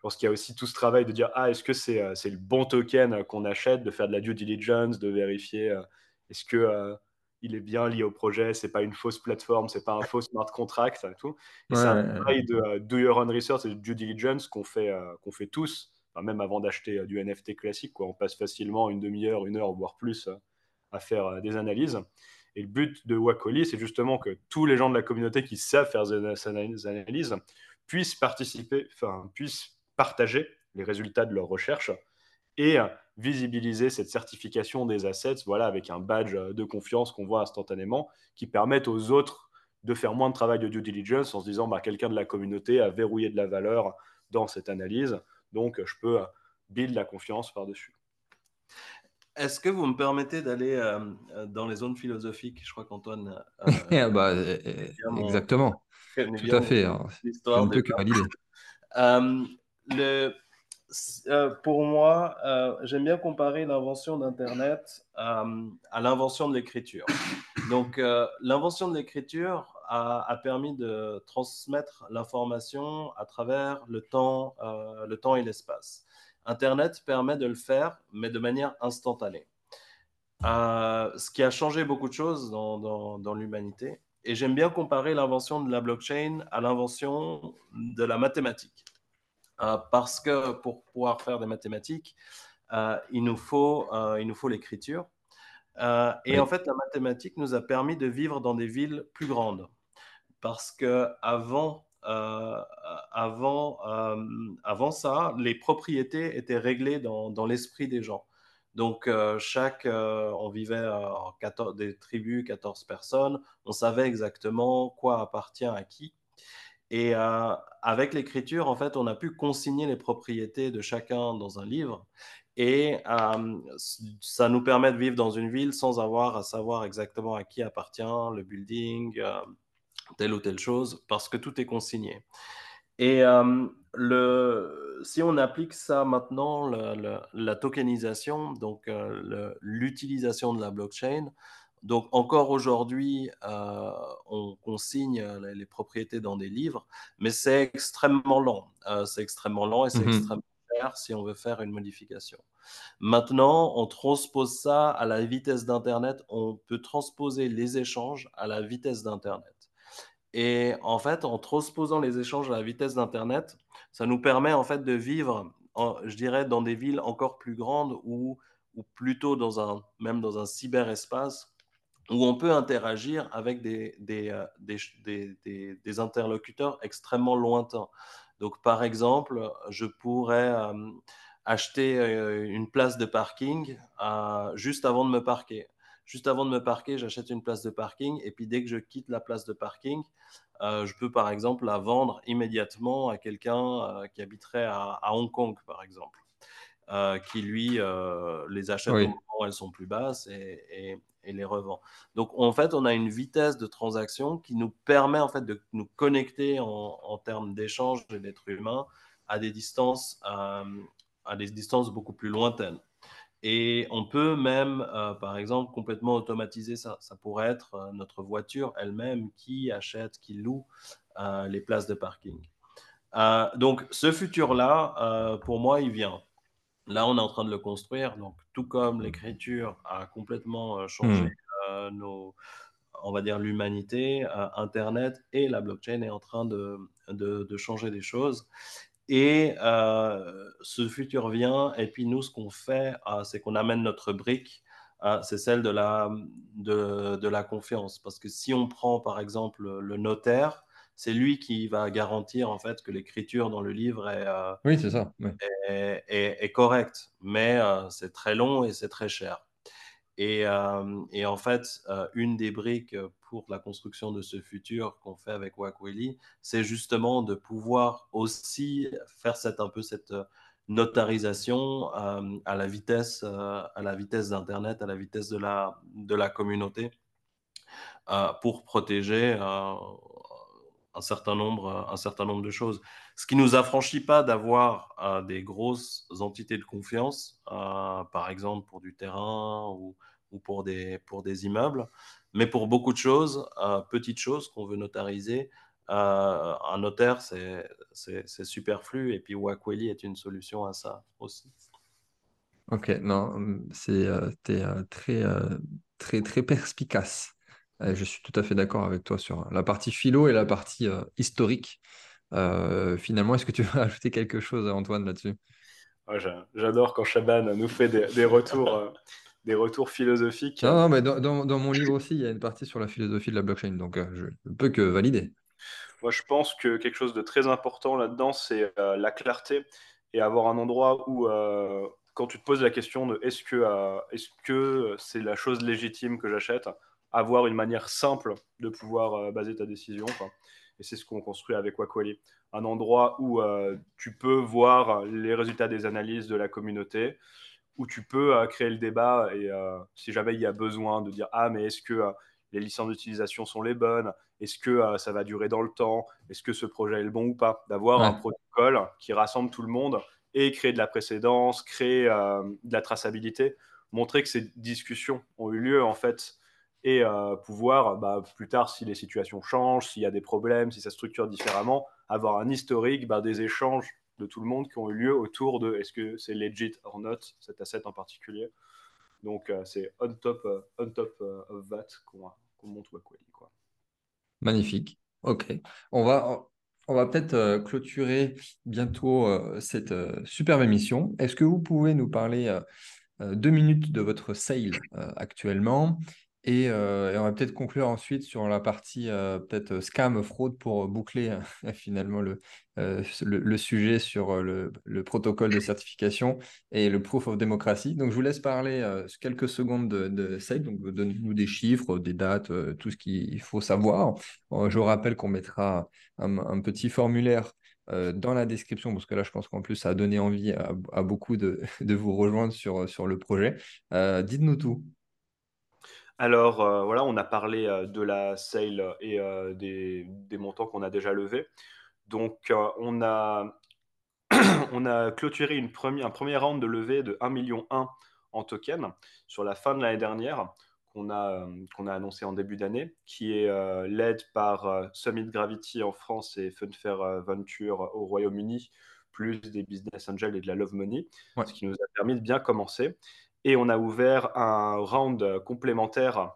je pense qu'il y a aussi tout ce travail de dire ah est-ce que c'est euh, le bon token qu'on achète, de faire de la due diligence, de vérifier euh, est-ce que euh, il est bien lié au projet, c'est pas une fausse plateforme, c'est pas un faux smart contract, et tout. Et c'est un travail de do your own research et de due diligence qu'on fait qu'on fait tous, même avant d'acheter du NFT classique quoi. On passe facilement une demi-heure, une heure voire plus à faire des analyses. Et le but de Wakoli, c'est justement que tous les gens de la communauté qui savent faire ces analyses puissent participer, enfin puissent partager les résultats de leurs recherches et visibiliser cette certification des assets voilà, avec un badge de confiance qu'on voit instantanément qui permettent aux autres de faire moins de travail de due diligence en se disant bah, quelqu'un de la communauté a verrouillé de la valeur dans cette analyse, donc je peux build la confiance par-dessus. Est-ce que vous me permettez d'aller euh, dans les zones philosophiques? Je crois qu'Antoine. Euh, [laughs] ah bah, [laughs] exactement. Tout à fait. Hein. Je ne que valider. Euh, pour moi, euh, j'aime bien comparer l'invention d'Internet euh, à l'invention de l'écriture. Donc, l'invention de l'écriture a, permis de transmettre l'information à travers le temps, le temps et l'espace. Internet permet de le faire, mais de manière instantanée. ce qui a changé beaucoup de choses dans, dans l'humanité. Et j'aime bien comparer l'invention de la blockchain à l'invention de la mathématique. Euh, parce que pour pouvoir faire des mathématiques, euh, il nous faut, euh, il nous faut l'écriture. et en fait, la mathématique nous a permis de vivre dans des villes plus grandes. Parce que avant, avant, avant ça, les propriétés étaient réglées dans, dans l'esprit des gens. Donc, chaque, on vivait en 14, des tribus, 14 personnes, on savait exactement quoi appartient à qui. Et avec l'écriture, en fait, on a pu consigner les propriétés de chacun dans un livre. Et ça nous permet de vivre dans une ville sans avoir à savoir exactement à qui appartient le building, telle ou telle chose, parce que tout est consigné. Et si on applique ça maintenant, la tokenisation, donc l'utilisation de la blockchain, donc encore aujourd'hui, on consigne les, propriétés dans des livres, mais c'est extrêmement lent. c'est extrêmement lent et c'est mmh extrêmement cher si on veut faire une modification. Maintenant, on transpose ça à la vitesse d'Internet. On peut transposer les échanges à la vitesse d'Internet. Et en fait, en transposant les échanges à la vitesse d'Internet, ça nous permet en fait de vivre, je dirais, dans des villes encore plus grandes ou, ou plutôt dans un, même dans un cyberespace où on peut interagir avec des, des, euh, des, interlocuteurs extrêmement lointains. Donc, par exemple, je pourrais euh, acheter euh, une place de parking juste avant de me parquer juste avant de me parquer, j'achète une place de parking. Et puis dès que je quitte la place de parking, euh, je peux par exemple la vendre immédiatement à quelqu'un euh, qui habiterait à, Hong Kong, par exemple, qui lui les achète au moment où elles sont plus basses et, les revend. Donc en fait, on a une vitesse de transaction qui nous permet en fait de nous connecter en, termes d'échange et d'être humain à des distances à des distances beaucoup plus lointaines. Et on peut même, euh, par exemple, complètement automatiser ça. Ça pourrait être euh, notre voiture elle-même qui achète, qui loue euh, les places de parking. donc, ce futur-là, pour moi, il vient. Là, on est en train de le construire. Donc, tout comme l'écriture a complètement changé hmm. nos, on va dire l'humanité, Internet et la blockchain est en train de, de, de changer des choses. Et euh, ce futur vient, et puis nous, ce qu'on fait, euh, c'est qu'on amène notre brique, euh, c'est celle de la, de, de, la confiance. Parce que si on prend, par exemple, le notaire, c'est lui qui va garantir en fait que l'écriture dans le livre est, oui, c'est ça. est, est correcte. Mais c'est très long et c'est très cher. Et, et, en fait, une des briques pour la construction de ce futur qu'on fait avec Wakweli, c'est justement de pouvoir aussi faire cette, un peu cette notarisation à la vitesse, à la vitesse d'Internet, à la vitesse de la, de la communauté, pour protéger un certain nombre, un certain nombre de choses. Ce qui nous affranchit pas d'avoir des grosses entités de confiance, par exemple pour du terrain ou, ou pour, des, pour des immeubles, mais pour beaucoup de choses, petites choses qu'on veut notariser, un notaire, c'est superflu, et puis Wakweli est une solution à ça aussi. Ok, non, c'est très, très, très perspicace. Je suis tout à fait d'accord avec toi sur la partie philo et la partie historique. finalement, est-ce que tu veux [laughs] ajouter quelque chose, Antoine, là-dessus? J'adore quand Chaban nous fait des, des retours des retours philosophiques. Non, mais dans, dans, mon livre aussi, il y a une partie sur la philosophie de la blockchain, donc euh, je ne peux que valider. Moi, je pense que quelque chose de très important là-dedans, c'est euh, la clarté et avoir un endroit où, euh, quand tu te poses la question de est-ce que est-ce que c'est la chose légitime que j'achète, avoir une manière simple de pouvoir baser ta décision. Et c'est ce qu'on construit avec Wakwali. Un endroit où tu peux voir les résultats des analyses de la communauté, où tu peux euh, créer le débat et euh, si jamais il y a besoin de dire ah mais est-ce que euh, les licences d'utilisation sont les bonnes? Est-ce que ça va durer dans le temps? Est-ce que ce projet est le bon ou pas? D'avoir un protocole qui rassemble tout le monde et créer de la précédence, créer de la traçabilité, montrer que ces discussions ont eu lieu en fait et pouvoir bah, plus tard, si les situations changent, s'il y a des problèmes, si ça structure différemment, avoir un historique bah, des échanges de tout le monde qui ont eu lieu autour de est-ce que c'est legit or not, cet asset en particulier. Donc euh, c'est on top, euh, on top euh, of that qu'on monte Wakwali. Quoi. Magnifique. Ok. On va, on va peut-être clôturer bientôt cette superbe émission. Est-ce que vous pouvez nous parler deux minutes de votre sale actuellement. Euh, et, on va peut-être conclure ensuite sur la partie euh, peut-être scam, fraude pour boucler [laughs] finalement le, euh, sujet sur le, le, protocole de certification et le proof of democracy. Donc je vous laisse parler quelques secondes de, de. Donc donnez-nous des chiffres, des dates, tout ce qu'il faut savoir. je rappelle qu'on mettra un, petit formulaire dans la description, parce que là, je pense qu'en plus, ça a donné envie à, à beaucoup de, [laughs] de, vous rejoindre sur, sur le projet. Dites-nous tout. Alors euh, voilà, on a parlé euh, de la sale et euh, des, montants qu'on a déjà levés. Donc on, a, [clears throat] on a clôturé une première, un premier round de levée de 1,1 million en token sur la fin de l'année dernière qu'on a, qu'on a annoncé en début d'année, qui est led par Summit Gravity en France et Funfair Venture au Royaume-Uni, plus des business angels et de la love money, ce qui nous a permis de bien commencer. Et on a ouvert un round complémentaire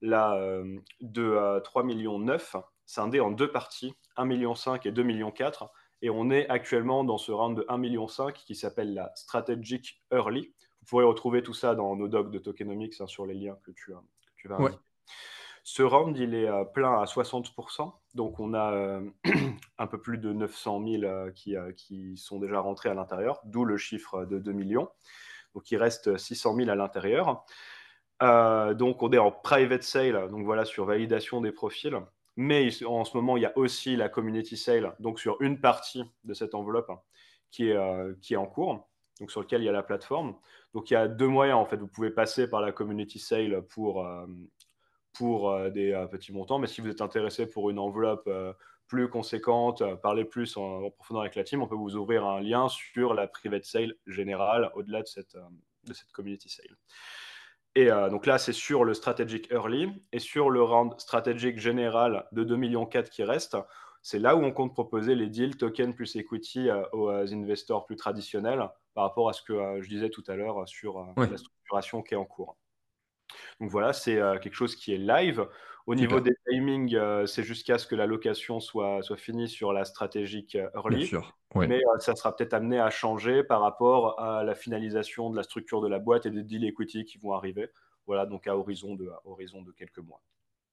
là, euh, de 3 millions 9, scindé en deux parties, 1 million 5 et 2 millions 4. Et on est actuellement dans ce round de 1 million 5 qui s'appelle la Strategic Early. Vous pourrez retrouver tout ça dans nos docs de tokenomics hein, sur les liens que tu, tu vas ouais. Ce round, il est euh, plein à 60%. Donc, on a euh, [clears throat] un peu plus de 900 000 qui, qui sont déjà rentrés à l'intérieur, d'où le chiffre de 2 millions. Donc il reste 600 000 à l'intérieur. Euh, donc on est en private sale, donc voilà sur validation des profils. Mais en ce moment, il y a aussi la community sale, donc sur une partie de cette enveloppe qui, est, euh, qui est en cours, donc sur lequel il y a la plateforme. Donc il y a deux moyens en fait. Vous pouvez passer par la community sale pour, euh, pour des petits montants, mais si vous êtes intéressé pour une enveloppe plus conséquente, euh, parler plus en, profondeur avec la team, on peut vous ouvrir un lien sur la private sale générale au-delà de cette, euh, de cette community sale. Et euh, donc là, c'est sur le strategic early et sur le round strategic général de 2,4 millions qui reste. C'est là où on compte proposer les deals token plus equity aux investors plus traditionnels par rapport à ce que je disais tout à l'heure sur la structuration qui est en cours. Donc voilà, c'est quelque chose qui est live. Au niveau des timings, euh, c'est jusqu'à ce que la location soit, soit finie sur la stratégique euh, early. sûr. Mais euh, ça sera peut-être amené à changer par rapport à la finalisation de la structure de la boîte et des deals equity qui vont arriver. Voilà, donc à horizon de, horizon de quelques mois.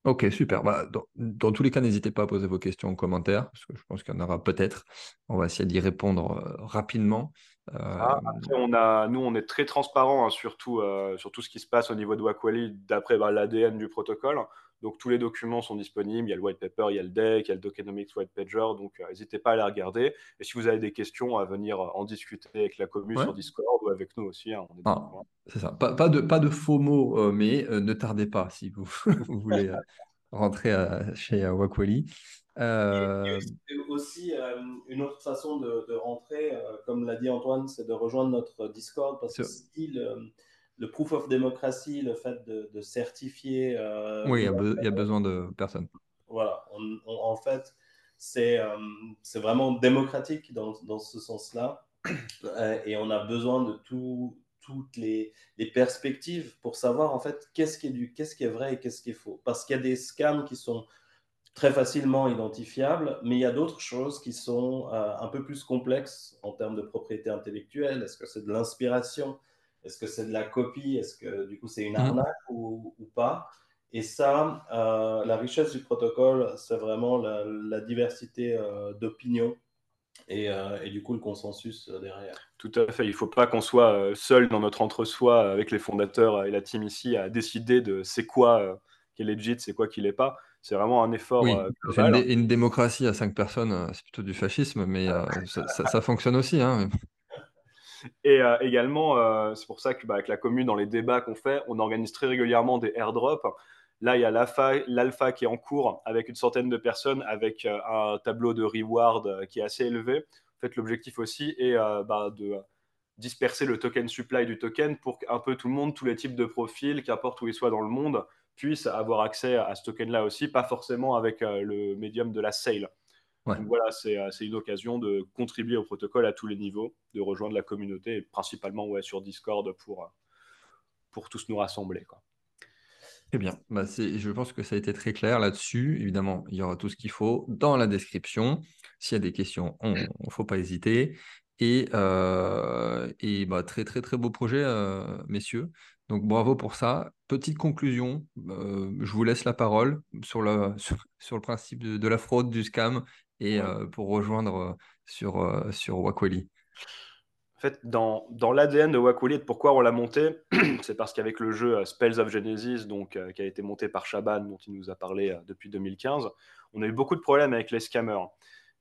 Ok, super. Bah, dans, tous les cas, n'hésitez pas à poser vos questions en commentaire, parce que je pense qu'il y en aura peut-être. On va essayer d'y répondre rapidement. Ah, après, on a, nous, on est très transparent hein, sur, tout, sur, tout, ce qui se passe au niveau de Wakwali d'après bah, l'ADN du protocole. Donc tous les documents sont disponibles, il y a le white paper, il y a le deck, il y a le tokenomics white pager, donc euh, n'hésitez pas à les regarder. Et si vous avez des questions, à venir euh, en discuter avec la commune sur Discord ou avec nous aussi. Hein, ah, c'est ça, pas, de, pas de faux mots, euh, mais ne tardez pas si vous, [laughs] voulez rentrer chez Wakwali. Euh... aussi une autre façon de, rentrer, comme l'a dit Antoine, c'est de rejoindre notre Discord parce que si le proof of democracy, le fait de, certifier. Euh, oui, il y, a besoin de personnes. Voilà, en fait, c'est euh, c'est vraiment démocratique dans, dans ce sens-là. Euh, et on a besoin de tout, toutes les, les, perspectives pour savoir en fait qu'est-ce qui est, du, qu'est-ce qui est vrai et qu'est-ce qui est faux. Parce qu'il y a des scams qui sont très facilement identifiables, mais il y a d'autres choses qui sont un peu plus complexes en termes de propriété intellectuelle. Est-ce que c'est de l'inspiration? Est-ce que c'est de la copie? Est-ce que du coup c'est une mmh. arnaque ou, pas? Et ça, euh, la richesse du protocole, c'est vraiment la, diversité euh, d'opinions euh, et, du coup le consensus derrière. Tout à fait. Il ne faut pas qu'on soit seul dans notre entre-soi avec les fondateurs et la team ici à décider de c'est quoi qui est legit, c'est quoi qui l'est pas. C'est vraiment un effort. Oui, une, démocratie à cinq personnes, c'est plutôt du fascisme, mais [laughs] ça, fonctionne aussi. Hein. Et euh, également, euh, c'est pour ça que bah, avec la commune, dans les débats qu'on fait, on organise très régulièrement des airdrops. Là, il y a l'alpha qui est en cours avec une centaine de personnes, avec euh, un tableau de reward qui est assez élevé. En fait, l'objectif aussi est bah, de disperser le token supply du token pour qu'un peu tout le monde, tous les types de profils, qu'importe où ils soient dans le monde, puissent avoir accès à ce token-là aussi, pas forcément avec le médium de la sale. Donc voilà, euh, c'est une occasion de contribuer au protocole à tous les niveaux, de rejoindre la communauté, et principalement ouais, sur Discord pour, euh, pour tous nous rassembler. Quoi. Très bien. Bah, je pense que ça a été très clair là-dessus. Évidemment, il y aura tout ce qu'il faut dans la description. S'il y a des questions, il ne faut pas hésiter. Et, et bah, très, très, très beau projet, messieurs. Donc bravo pour ça. Petite conclusion, je vous laisse la parole sur le, [laughs] sur, le principe de, la fraude, du scam, et pour rejoindre sur, sur Wakweli. En fait, dans, dans l'ADN de Wakweli, pourquoi on l'a monté, [clears throat] c'est parce qu'avec le jeu Spells of Genesis, donc, qui a été monté par Shaban, dont il nous a parlé depuis 2015, on a eu beaucoup de problèmes avec les scammers.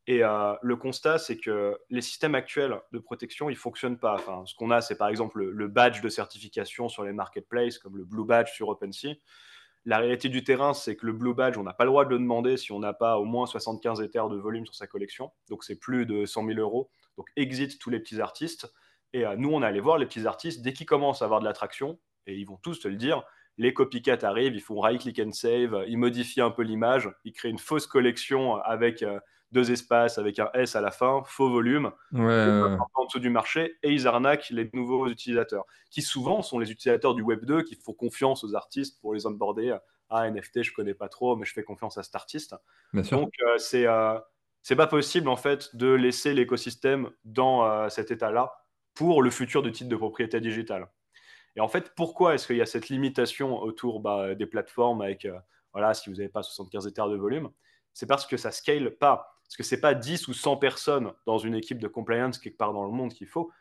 Et euh, le constat, c'est que les systèmes actuels de protection, ils ne fonctionnent pas. Enfin, ce qu'on a, c'est par exemple le, badge de certification sur les marketplaces, comme le Blue Badge sur OpenSea. La réalité du terrain, c'est que le Blue Badge, on n'a pas le droit de le demander si on n'a pas au moins 75 Ethers de volume sur sa collection. Donc, c'est plus de 100 000 euros. Donc, exit tous les petits artistes. Et euh, nous, on allé voir les petits artistes dès qu'ils commencent à avoir de l'attraction, et ils vont tous te le dire. Les copycats arrivent, ils font right click and save, ils modifient un peu l'image, ils créent une fausse collection avec euh, deux espaces avec un S à la fin, faux volume, en dessous du marché, et ils arnaquent les nouveaux utilisateurs, qui souvent sont les utilisateurs du Web 2 qui font confiance aux artistes pour les onboarder. Ah, NFT, je connais pas trop, mais je fais confiance à cet artiste. Donc, euh, c'est euh, pas possible en fait de laisser l'écosystème dans euh, cet état-là pour le futur du titre de propriété digitale. Et en fait, pourquoi est-ce qu'il y a cette limitation autour bah, des plateformes avec, voilà, si vous n'avez pas 75 Ethers de volume? C'est parce que ça scale pas. Parce que ce n'est pas 10 ou 100 personnes dans une équipe de compliance quelque part dans le monde qu'il faut.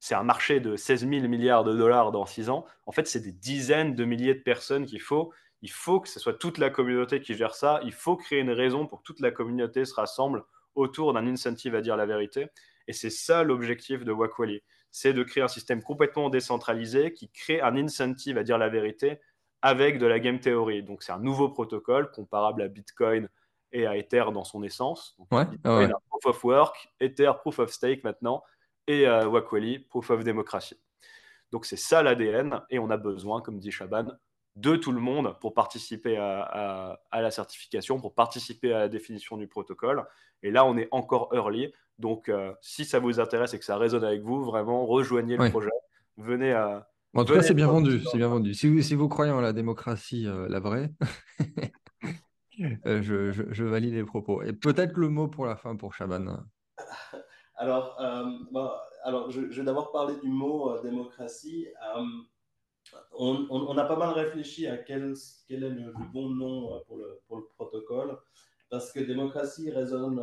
C'est un marché de 16 000 milliards de dollars dans 6 ans. En fait, c'est des dizaines de milliers de personnes qu'il faut. Il faut que ce soit toute la communauté qui gère ça. Il faut créer une raison pour que toute la communauté se rassemble autour d'un incentive à dire la vérité. Et c'est ça l'objectif de Wakwali. C'est de créer un système complètement décentralisé qui crée un incentive à dire la vérité avec de la game theory. Donc c'est un nouveau protocole comparable à Bitcoin et à Ether dans son essence. Donc, ouais, ouais. Proof of Work, Ether Proof of Stake maintenant, et euh, Wakwali Proof of Democracy. Donc c'est ça l'ADN, et on a besoin, comme dit Shaban, de tout le monde pour participer à, la certification, pour participer à la définition du protocole. Et là, on est encore early. Donc, euh, si ça vous intéresse et que ça résonne avec vous, vraiment, rejoignez le projet. Venez à. En tout cas, c'est bien vendu. C'est bien vendu. Si vous, si vous croyez en la démocratie, euh, la vraie, [laughs] Euh, je, valide les propos. Et peut-être le mot pour la fin pour Chaban. [laughs] Alors, euh, alors je, vais d'abord parler du mot euh, démocratie. on, a pas mal réfléchi à quel, quel est le, bon nom pour le, pour le, protocole, parce que démocratie résonne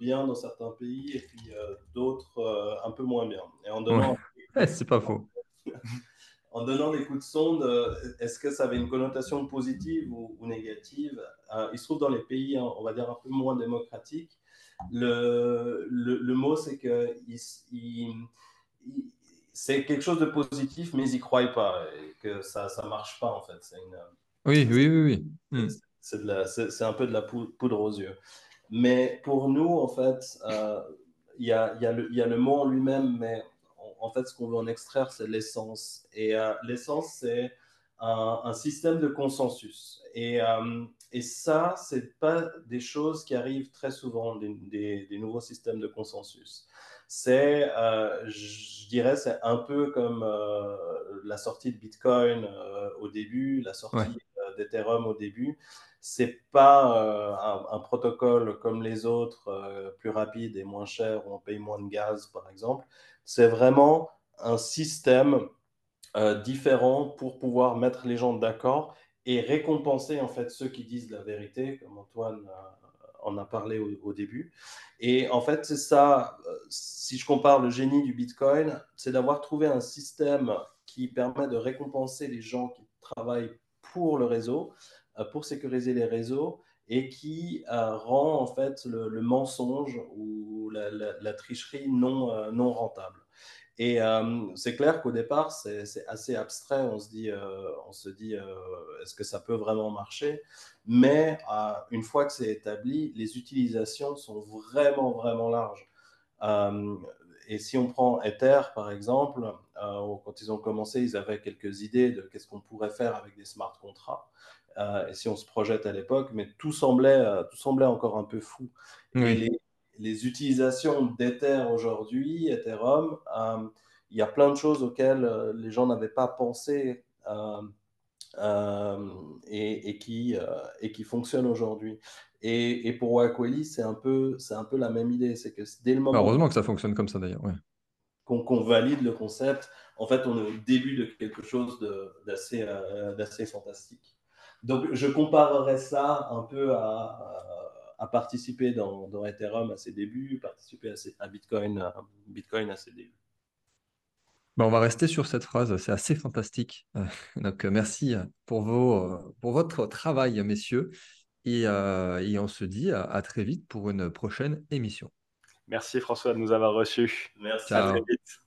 bien dans certains pays et puis d'autres un peu moins bien. Et en donnant. [laughs] C'est pas faux. [laughs] en donnant des coups de sonde, euh, est-ce que ça avait une connotation positive ou, négative? Euh, Il se trouve dans les pays, hein, on va dire, un peu moins démocratiques. Le, le, mot, c'est que c'est quelque chose de positif, mais ils n'y croient pas et que ça ne marche pas, en fait. Une, oui, oui, oui. oui. Hmm. C'est un peu de la poudre aux yeux. Mais pour nous, en fait, euh, il y, a, y, a y, a, le mot en lui-même, mais en fait, ce qu'on veut en extraire, c'est l'essence. Et euh, l'essence, c'est un, système de consensus. Et, euh, et ça, c'est pas des choses qui arrivent très souvent, des, nouveaux systèmes de consensus. C'est, euh, je dirais, c'est un peu comme la sortie de Bitcoin au début, la sortie d'Ethereum au début. C'est pas un, protocole comme les autres, plus rapide et moins cher, où on paye moins de gaz, par exemple. C'est vraiment un système euh, différent pour pouvoir mettre les gens d'accord et récompenser en fait ceux qui disent la vérité, comme Antoine euh, en a parlé au, début. Et en fait, c'est ça, euh, si je compare le génie du Bitcoin, c'est d'avoir trouvé un système qui permet de récompenser les gens qui travaillent pour le réseau, pour sécuriser les réseaux et qui rend en fait le, mensonge ou la, tricherie non, non rentable. Et euh, c'est clair qu'au départ, c'est assez abstrait. On se dit, euh, on se dit euh, est-ce que ça peut vraiment marcher? Mais une fois que c'est établi, les utilisations sont vraiment, vraiment larges. et si on prend Ether, par exemple, quand ils ont commencé, ils avaient quelques idées de qu'est-ce qu'on pourrait faire avec des smart et si on se projette à l'époque, mais tout semblait, tout semblait encore un peu fou. Et les, les utilisations d'Ether aujourd'hui, Ethereum, euh, il y a plein de choses auxquelles euh, les gens n'avaient pas pensé euh, et, qui, et qui fonctionnent aujourd'hui. Et, pour Wakweli, c'est un, peu, un peu la même idée. C'est que dès le moment. Heureusement que ça fonctionne comme ça d'ailleurs. qu'on valide le concept, en fait, on est au début de quelque chose d'assez d'assez fantastique. Donc, je comparerais ça un peu à, à, participer dans, dans, Ethereum à ses débuts, participer à, à Bitcoin, à Bitcoin à ses débuts. Ben, on va rester sur cette phrase, c'est assez fantastique. Donc, merci pour, vos, pour votre travail, messieurs. Et, et on se dit à, très vite pour une prochaine émission. Merci François de nous avoir reçus. Merci. À très vite.